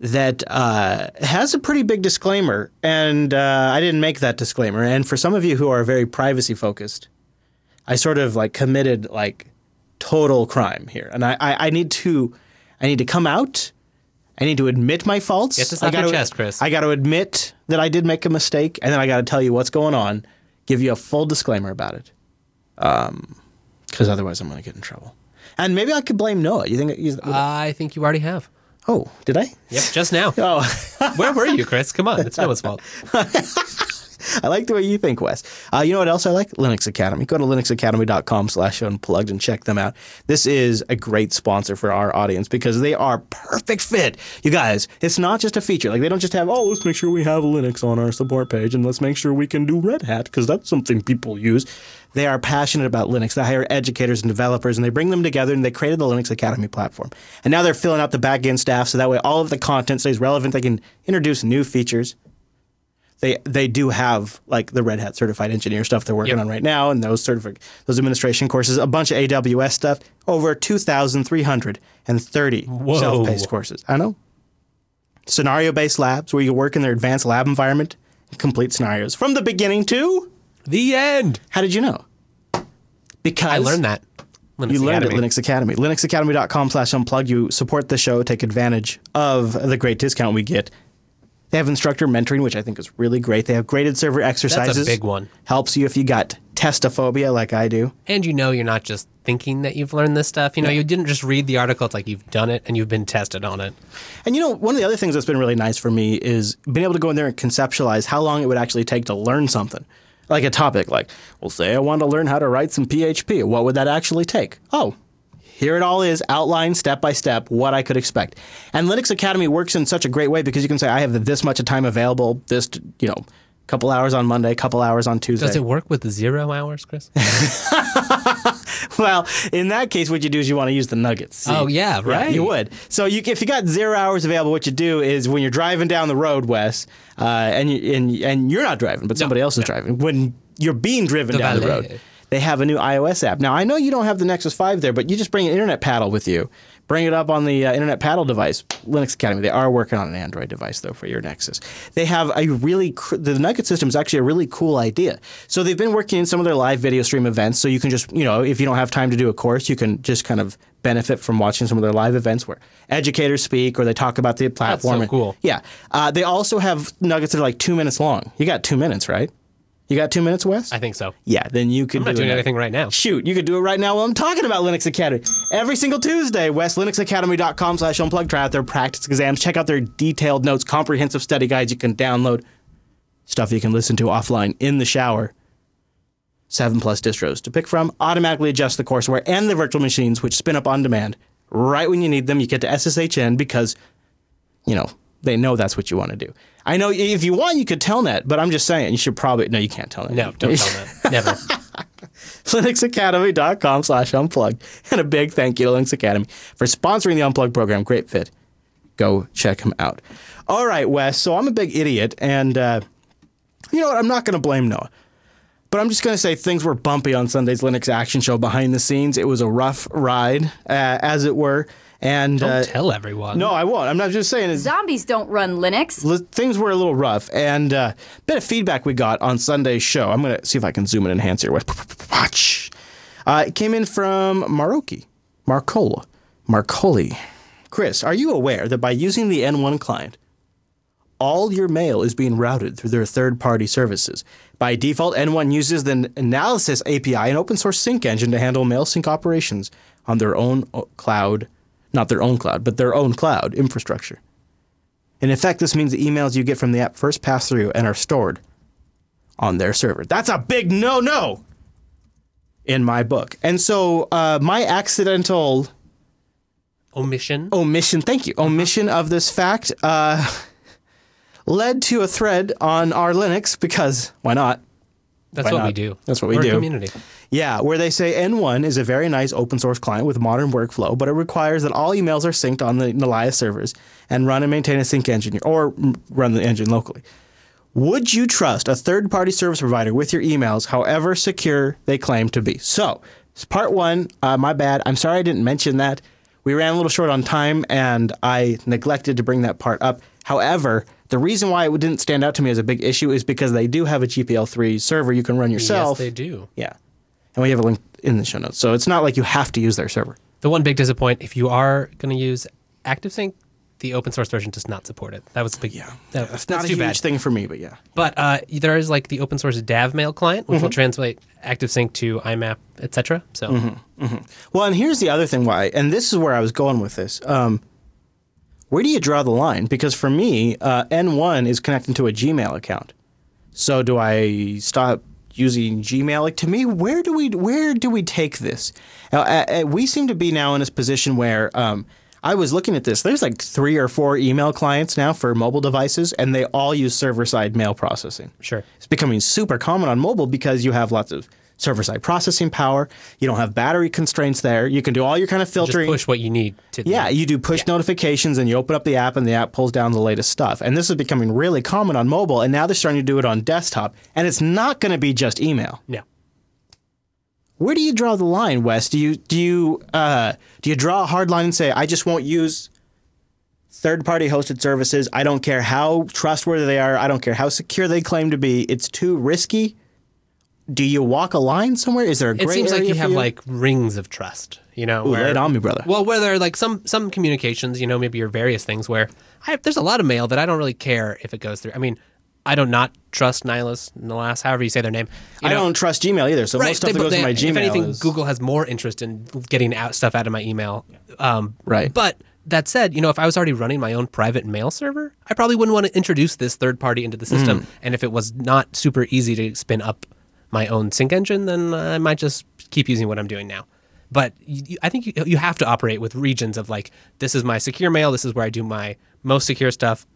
that uh, has a pretty big disclaimer, and uh, I didn't make that disclaimer. And for some of you who are very privacy focused, I sort of like committed like total crime here, and I, I, I need to I need to come out. I need to admit my faults. Get this I off your chest, Chris. I got to admit that I did make a mistake, and then I got to tell you what's going on. Give you a full disclaimer about it, because otherwise I'm going to get in trouble. And maybe I could blame Noah. You think? You, I think you already have. Oh, did I? Yep, just now. (laughs) Oh. (laughs) Where were you, Chris? Come on, it's Noah's fault. (laughs) I like the way you think, Wes. Uh, you know what else I like? Linux Academy. Go to linuxacademy.com slash unplugged and check them out. This is a great sponsor for our audience because they are perfect fit. You guys, it's not just a feature. Like they don't just have, oh, let's make sure we have Linux on our support page and let's make sure we can do Red Hat because that's something people use. They are passionate about Linux. They hire educators and developers and they bring them together and they created the Linux Academy platform. And now they're filling out the back end staff so that way all of the content stays relevant. They can introduce new features they they do have like the Red Hat certified engineer stuff they're working Yep. on right now, and those certific those administration courses, a bunch of AWS stuff, over two thousand three hundred and thirty Whoa. self-paced courses. I know. Scenario based labs where you work in their advanced lab environment, and complete scenarios from the beginning to. The end. How did you know? Because I learned that. Linux you learned Academy. at Linux Academy. LinuxAcademy.com slash unplug. You support the show, take advantage of the great discount we get. They have instructor mentoring, which I think is really great. They have graded server exercises. That's a big one. Helps you if you got testophobia like I do. And you know you're not just thinking that you've learned this stuff. You know, you didn't just read the article. It's like you've done it and you've been tested on it. And you know, one of the other things that's been really nice for me is being able to go in there and conceptualize how long it would actually take to learn something. Like a topic, like, well, say I want to learn how to write some PHP. What would that actually take? Oh, here it all is, outlined step by step, what I could expect. And Linux Academy works in such a great way because you can say, I have this much of time available, this, you know, couple hours on Monday, couple hours on Tuesday. Does it work with zero hours, Chris? (laughs) (laughs) Well, in that case, what you do is you want to use the nuggets. See? Oh, yeah, right. you would. So you, if you got zero hours available, what you do is when you're driving down the road, Wes, uh, and you and and you're not driving, but somebody else is driving. When you're being driven The down the road, they have a new iOS app. Now I know you don't have the Nexus Five there, but you just bring an internet paddle with you. Bring it up on the uh, Internet Paddle device, Linux Academy. They are working on an Android device though for your Nexus. They have a really cr- the Nugget system is actually a really cool idea. So they've been working in some of their live video stream events. So you can just you know if you don't have time to do a course, you can just kind of benefit from watching some of their live events where educators speak or they talk about the platform. That's so And- cool. Yeah, uh, they also have nuggets that are like two minutes long. You got two minutes, right? You got two minutes, Wes? I think so. Yeah, then you could. I'm not do doing anything right now. Shoot, you could do it right now while I'm talking about Linux Academy. Every single Tuesday, westlinuxacademy.com slash unplug. Try out their practice exams. Check out their detailed notes, comprehensive study guides you can download. Stuff you can listen to offline in the shower. Seven plus distros to pick from. Automatically adjust the courseware and the virtual machines, which spin up on demand right when you need them. You get to SSHN because, you know, they know that's what you want to do. I know if you want, you could telnet, but I'm just saying you should probably. No, you can't telnet. No, don't tell that. Never. (laughs) linuxacademy.com slash unplug. And a big thank you to Linux Academy for sponsoring the Unplugged program. Great fit. Go check them out. All right, Wes. So I'm a big idiot, and uh, you know what? I'm not going to blame Noah. But I'm just going to say things were bumpy on Sunday's Linux Action Show behind the scenes. It was a rough ride, uh, as it were. And Don't uh, tell everyone. no, I won't. I'm not just saying. It's, Zombies don't run Linux. li- things were a little rough, and uh, a bit of feedback we got on Sunday's show. I'm going to see if I can zoom in and enhance here. Watch. Uh, it came in from Maroki, Marcola, Marcoli. Chris, are you aware that by using the N1 client, all your mail is being routed through their third-party services? By default, N1 uses the Analysis API, an open-source sync engine, to handle mail sync operations on their own uh, cloud, not their own cloud, but their own cloud infrastructure. In effect, this means the emails you get from the app first pass through and are stored on their server. That's a big no no in my book. And so, uh, my accidental Omission. omission, thank you, omission of this fact uh, (laughs) led to a thread on our Linux because why not? That's why what not? we do. That's what we We're do. community. Yeah, where they say N1 is a very nice open source client with modern workflow, but it requires that all emails are synced on the Nylas servers and run and maintain a sync engine or run the engine locally. Would you trust a third party service provider with your emails, however secure they claim to be? So, it's part one. Uh, my bad. I'm sorry I didn't mention that. We ran a little short on time and I neglected to bring that part up. However, the reason why it didn't stand out to me as a big issue is because they do have a GPL3 server you can run yourself. Yes, they do. Yeah. And we have a link in the show notes. So it's not like you have to use their server. The one big disappointment, if you are going to use ActiveSync, the open source version does not support it. That was a big. Yeah, that, It's that's not a huge bad. thing for me, but yeah. But uh, there is like the open source DavMail client, which Mm-hmm. will translate ActiveSync to IMAP, etc. So Mm-hmm. Well, and here's the other thing why, and this is where I was going with this. Um, where do you draw the line? Because for me, uh, N1 is connecting to a Gmail account. So do I stop using Gmail? Like to me, where do we where do we take this? Now, uh, uh, we seem to be now in this position where um, I was looking at this. There's like three or four email clients now for mobile devices, and they all use server side mail processing. Sure. It's becoming super common on mobile because you have lots of server side processing power. You don't have battery constraints there. You can do all your kind of filtering. just push what you need to. Yeah, you do push notifications and you open up the app and the app pulls down the latest stuff. And this is becoming really common on mobile and now they're starting to do it on desktop and it's not going to be just email. No. Where do you draw the line, Wes? Do you do you uh, do you draw a hard line and say I just won't use third-party hosted services. I don't care how trustworthy they are. I don't care how secure they claim to be. It's too risky. Do you walk a line somewhere? Is there a gray area? It gray seems like area you for have like rings of trust. You know, Ooh, lay it on me, brother. Well, where there are like some some communications, you know, maybe your various things where I have, there's a lot of mail that I don't really care if it goes through. I mean, I do not not trust Nihilus, Nylas, however you say their name. You I know, don't trust Gmail either. So most stuff that but goes to my Gmail If anything, is Google has more interest in getting out stuff out of my email. Um, Right. But that said, you know, if I was already running my own private mail server, I probably wouldn't want to introduce this third party into the system. Mm. And if it was not super easy to spin up my own sync engine, then I might just keep using what I'm doing now. But you, I think you, you have to operate with regions of like, this is my secure mail. This is where I do my most secure stuff.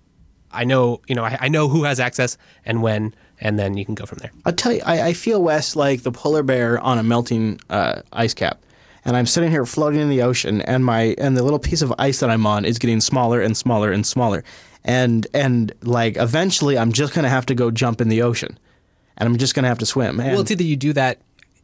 I know, you know, I, I know who has access and when, and then you can go from there. I'll tell you, I, I feel Wes like the polar bear on a melting uh, ice cap, and I'm sitting here floating in the ocean, and my and the little piece of ice that I'm on is getting smaller and smaller and smaller, and and like eventually I'm just gonna have to go jump in the ocean, and I'm just gonna have to swim. And Well, it's either you do that.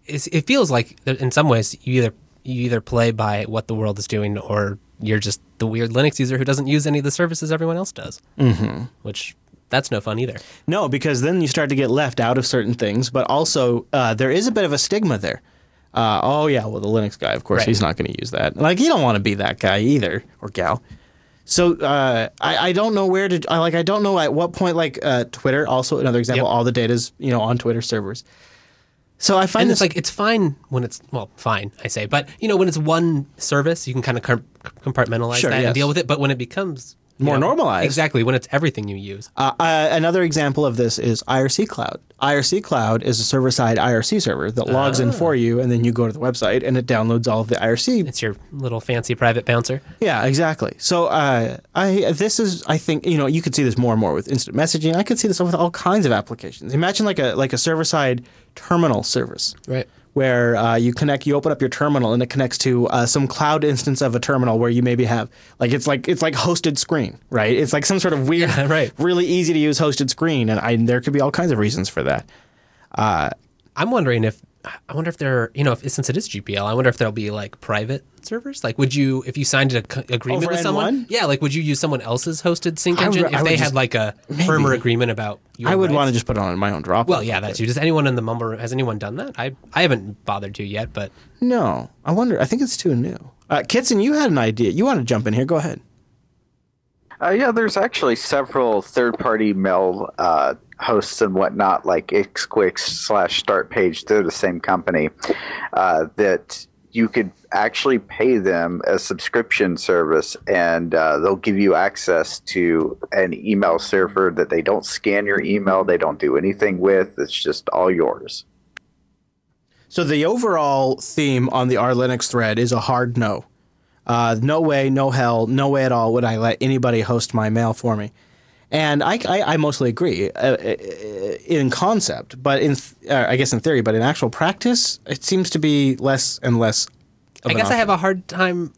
It's, it feels like in some ways you either you either play by what the world is doing or you're just the weird Linux user who doesn't use any of the services everyone else does. Mm-hmm. Which that's no fun either. No, because then you start to get left out of certain things, but also uh, there is a bit of a stigma there. Uh, oh yeah, well the Linux guy, of course, Right. he's not going to use that. Like you don't want to be that guy either or gal. So uh, I, I don't know where to I, like I don't know at what point like uh, Twitter also another example Yep. all the data's you know on Twitter servers. So I find And this it's like it's fine when it's well, fine I say, but you know when it's one service, you can kind of compartmentalize Sure, that yes. and deal with it. But when it becomes you More know, normalized. exactly when it's everything you use. Uh, uh, another example of this is IRC Cloud. IRC Cloud is a server-side IRC server that logs in for you, and then you go to the website and it downloads all of the IRC. It's your little fancy private bouncer. Yeah, exactly. So uh, I this is I think you know you could see this more and more with instant messaging. I could see this with all kinds of applications. Imagine like a like a server-side terminal service Right. Where uh, you connect, you open up your terminal, and it connects to uh, some cloud instance of a terminal where you maybe have like it's like it's like hosted screen, right? It's like some sort of weird, Yeah, (laughs) right. really easy to use hosted screen, and I, there could be all kinds of reasons for that. I'm wondering if I wonder if there, you know, if since it is GPL, I wonder if there'll be like private servers. Like, would you, if you signed an agreement Over with someone, N1? yeah, like, would you use someone else's hosted sync I would- engine I if would they just- had like a firmer agreement about? Your I would rights? want to just put it on my own drop. Well, yeah, that's you. Does anyone in the mumble room has anyone done that? I I haven't bothered to yet, but No, I wonder. I think it's too new. Uh, Kitson, you had an idea. You want to jump in here? Go ahead. Uh, yeah, there's actually several third-party mail uh, hosts and whatnot, like Ixquick slash Start Page. They're the same company uh, that you could actually pay them a subscription service, and uh, they'll give you access to an email server that they don't scan your email, they don't do anything with. It's just all yours. So the overall theme on the R Linux thread is a hard no. Uh, no way, no hell, no way at all would I let anybody host my mail for me. And I, I, I mostly agree uh, uh, in concept, but in th- uh, I guess in theory, but in actual practice, it seems to be less and less. I guess I have a hard time.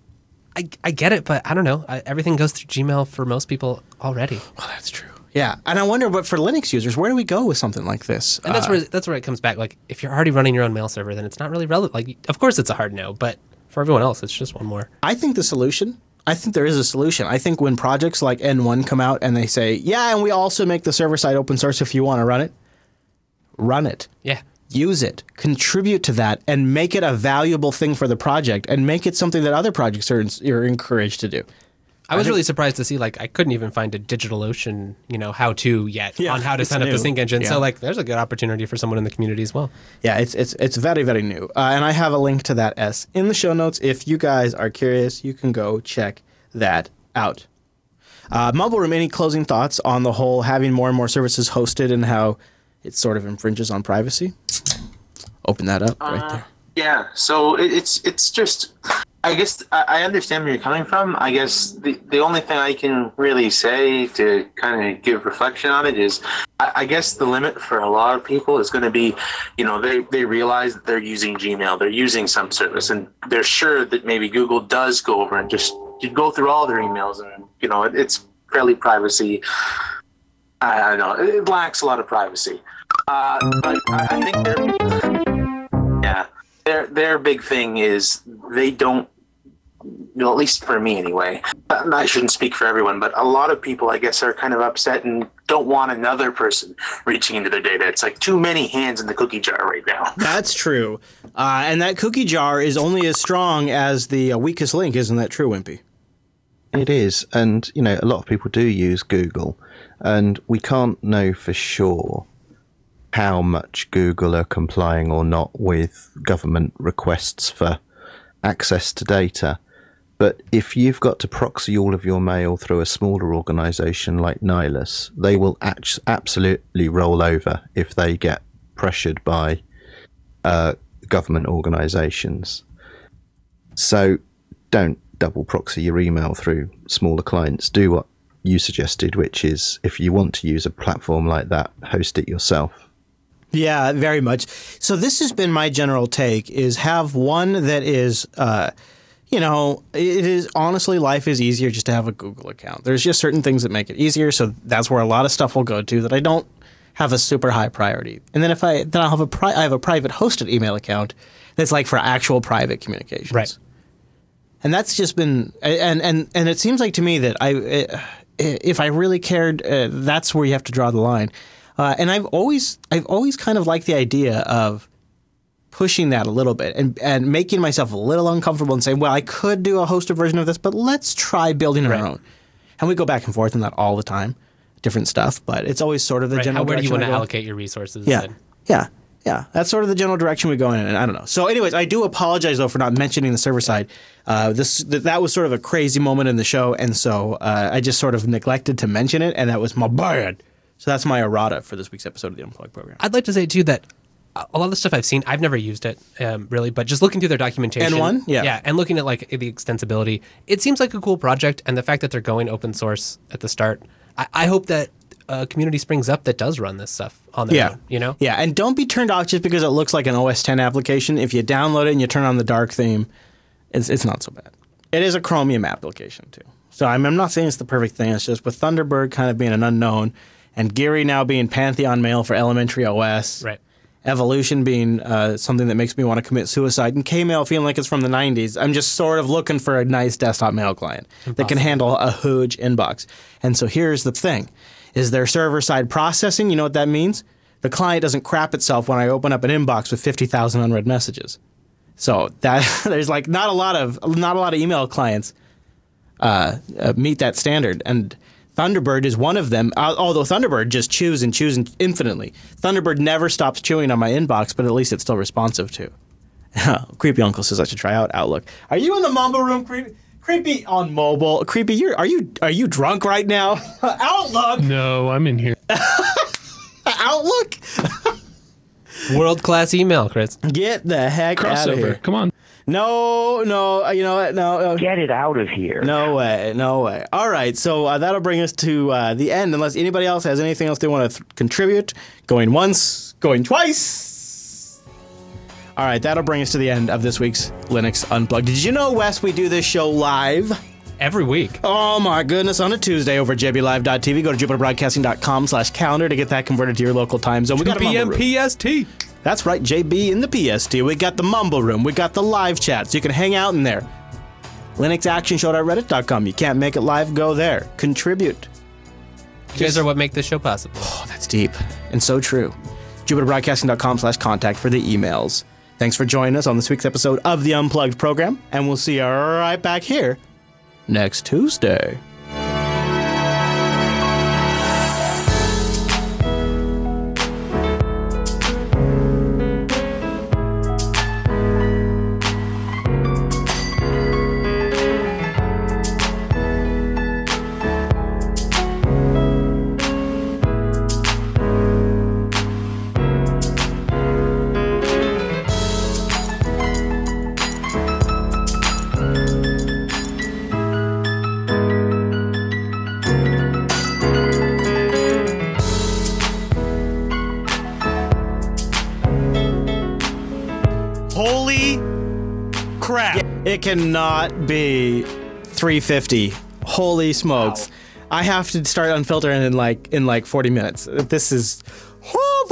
I, I get it, but I don't know. I, everything goes through Gmail for most people already, Well, that's true. Yeah, and I wonder, but for Linux users, where do we go with something like this? and that's Uh, where that's where it comes back. Like, if you're already running your own mail server, then it's not really relevant. Like, of course, it's a hard no, but for everyone else, it's just one more. I think the solution. I think there is a solution. I think when projects like N1 come out and they say, "Yeah, and we also make the server side open source if you want to run it," run it, Yeah, use it, contribute to that, and make it a valuable thing for the project, and make it something that other projects are, are encouraged to do. I was really surprised to see like I couldn't even find a DigitalOcean, you know, how to yet Yeah, on how to it's set up new. the sync engine. Yeah. So like, there's a good opportunity for someone in the community as well. Yeah, it's it's it's very very new, uh, and I have a link to that s in the show notes. If you guys are curious, you can go check that out. Uh, Mumble Room, any closing thoughts on the whole having more and more services hosted and how it sort of infringes on privacy? Open that up right there. Yeah, so it, it's it's just, I guess I, understand where you're coming from. I guess the the only thing I can really say to kind of give reflection on it is, I, guess the limit for a lot of people is going to be, you know, they they realize that they're using Gmail, they're using some service, and they're sure that maybe Google does go over and just go through all their emails, and you know, it, it's fairly privacy. I, I don't know it lacks a lot of privacy, uh, but I, I think they're yeah their their big thing is they don't well, at least for me anyway i shouldn't speak for everyone but a lot of people i guess are kind of upset and don't want another person reaching into their data it's like too many hands in the cookie jar right now (laughs) That's true, uh, and that cookie jar is only as strong as the uh, weakest link. Isn't that true, Wimpy? It is, and you know, a lot of people do use Google, and we can't know for sure how much Google are complying or not with government requests for access to data. But if you've got to proxy all of your mail through a smaller organization like Nihilus, they will absolutely roll over if they get pressured by uh, government organizations. So don't double proxy your email through smaller clients. Do what you suggested, which is if you want to use a platform like that, host it yourself. Yeah, very much. So this has been my general take: is have one that is, uh, you know, it is honestly life is easier just to have a Google account. There's just certain things that make it easier, so that's where a lot of stuff will go to that I don't have a super high priority. And then if I then I'll have a pri- I have a private hosted email account that's like for actual private communications. Right. and that's just been and and and it seems like to me that I if I really cared, uh, that's where you have to draw the line. Uh, and I've always I've always kind of liked the idea of pushing that a little bit and and making myself a little uncomfortable and saying, well, I could do a hosted version of this, but let's try building our own. And we go back and forth on that all the time, different stuff. But it's always sort of the Right. general. How, where do you want to allocate your resources? Yeah. and- Yeah. Yeah. That's sort of the general direction we go in. And I don't know. So, anyways, I do apologize, though, for not mentioning the server side. Uh, this th- That was sort of a crazy moment in the show. And so uh, I just sort of neglected to mention it. And that was my bad. So that's my errata for this week's episode of the Unplugged program. I'd like to say too that a lot of the stuff I've seen, I've never used it um, really, but just looking through their documentation, N1? Yeah. yeah, and looking at like the extensibility, it seems like a cool project, and the fact that they're going open source at the start, I, I hope that a community springs up that does run this stuff on their Yeah. own. You know, Yeah. And don't be turned off just because it looks like an OS 10 application. If you download it and you turn on the dark theme, it's, it's not so bad. It is a Chromium application, too. So I'm, I'm not saying it's the perfect thing. It's just with Thunderbird kind of being an unknown and Geary now being Pantheon Mail for elementary OS. right? Evolution being uh, something that makes me want to commit suicide, and KMail feeling like it's from the 90s. I'm just sort of looking for a nice desktop mail client that can handle a huge inbox. And so here's the thing is there server side processing? You know what that means? The client doesn't crap itself when I open up an inbox with 50,000 unread messages. So that (laughs) there's like not a lot of not a lot of email clients uh, uh, meet that standard, and Thunderbird is one of them. Although Thunderbird just chews and chews infinitely, Thunderbird never stops chewing on my inbox, but at least it's still responsive to. (laughs) Creepy Uncle says I should try out Outlook. Are you in the mumble room, Creepy? Creepy on mobile. Creepy, you're are you are you drunk right now? (laughs) Outlook, No, I'm in here. (laughs) Outlook. World class email, Chris. Get the heck out of here. Crossover. Come on. No, no, uh, you know what? No, uh, Get it out of here. No way, no way. All right, so uh, that'll bring us to uh, the end, unless anybody else has anything else they want to th- contribute. Going once, going twice. All right, that'll bring us to the end of this week's Linux Unplugged. Did you know, Wes, we do this show live? Every week. Oh my goodness, on a Tuesday over at jblive.tv. Go to jupiterbroadcasting.com slash calendar to get that converted to your local time zone. We got a mumble. PST. That's right, JB in the PST. We got the mumble room. We got the live chat, so you can hang out in there. LinuxActionShow.reddit.com. You can't make it live, go there. Contribute. You guys are what make this show possible. Oh, that's deep and so true. JupiterBroadcasting.com slash contact for the emails. Thanks for joining us on this week's episode of the Unplugged program, and we'll see you right back here next Tuesday. Cannot be 350. Holy smokes. I have to start unfiltering in like in like 40 minutes. This is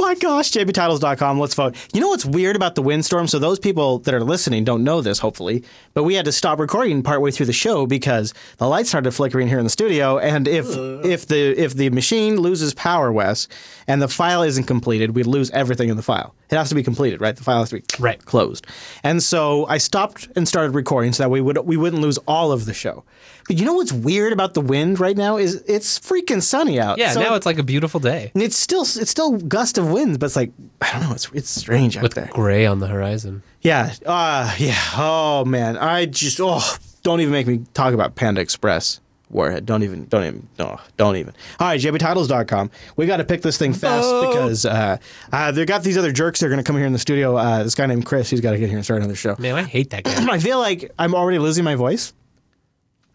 my gosh, jbtitles.com. Let's vote. You know what's weird about the windstorm? So those people that are listening don't know this, hopefully, but we had to stop recording partway through the show because the lights started flickering here in the studio. And if if the if the machine loses power, Wes, and the file isn't completed, we lose everything in the file. It has to be completed, right? The file has to be Right. closed. And so I stopped and started recording so that we would we wouldn't lose all of the show. But you know what's weird about the wind right now is it's freaking sunny out. Yeah, So- now it's like a beautiful day and it's still it's still gust of winds, but it's like I don't know. It's it's strange out with there. gray on the horizon. Yeah. Uh yeah. Oh man. I just oh don't even make me talk about Panda Express. Warhead. Don't even don't even no, don't even. All right, jbtitles.com. We got to pick this thing fast because uh, uh, they got these other jerks that are going to come here in the studio. Uh, this guy named Chris, he's got to get here and start another show. Man, I hate that guy. (clears throat) I feel like I'm already losing my voice.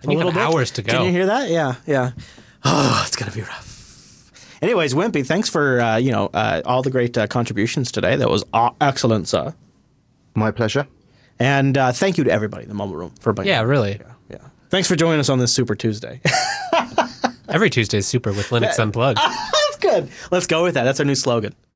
And you a have little bit. hours to go. Can you hear that? Yeah, yeah. Oh, it's gonna be rough. Anyways, Wimpy, thanks for uh, you know uh, all the great uh, contributions today. That was excellent, sir. My pleasure. And uh, thank you to everybody in the mumble room for being Yeah, really. Yeah, yeah. Thanks for joining us on this Super Tuesday. (laughs) Every Tuesday is super with Linux Unplugged. (laughs) That's good. Let's go with that. That's our new slogan.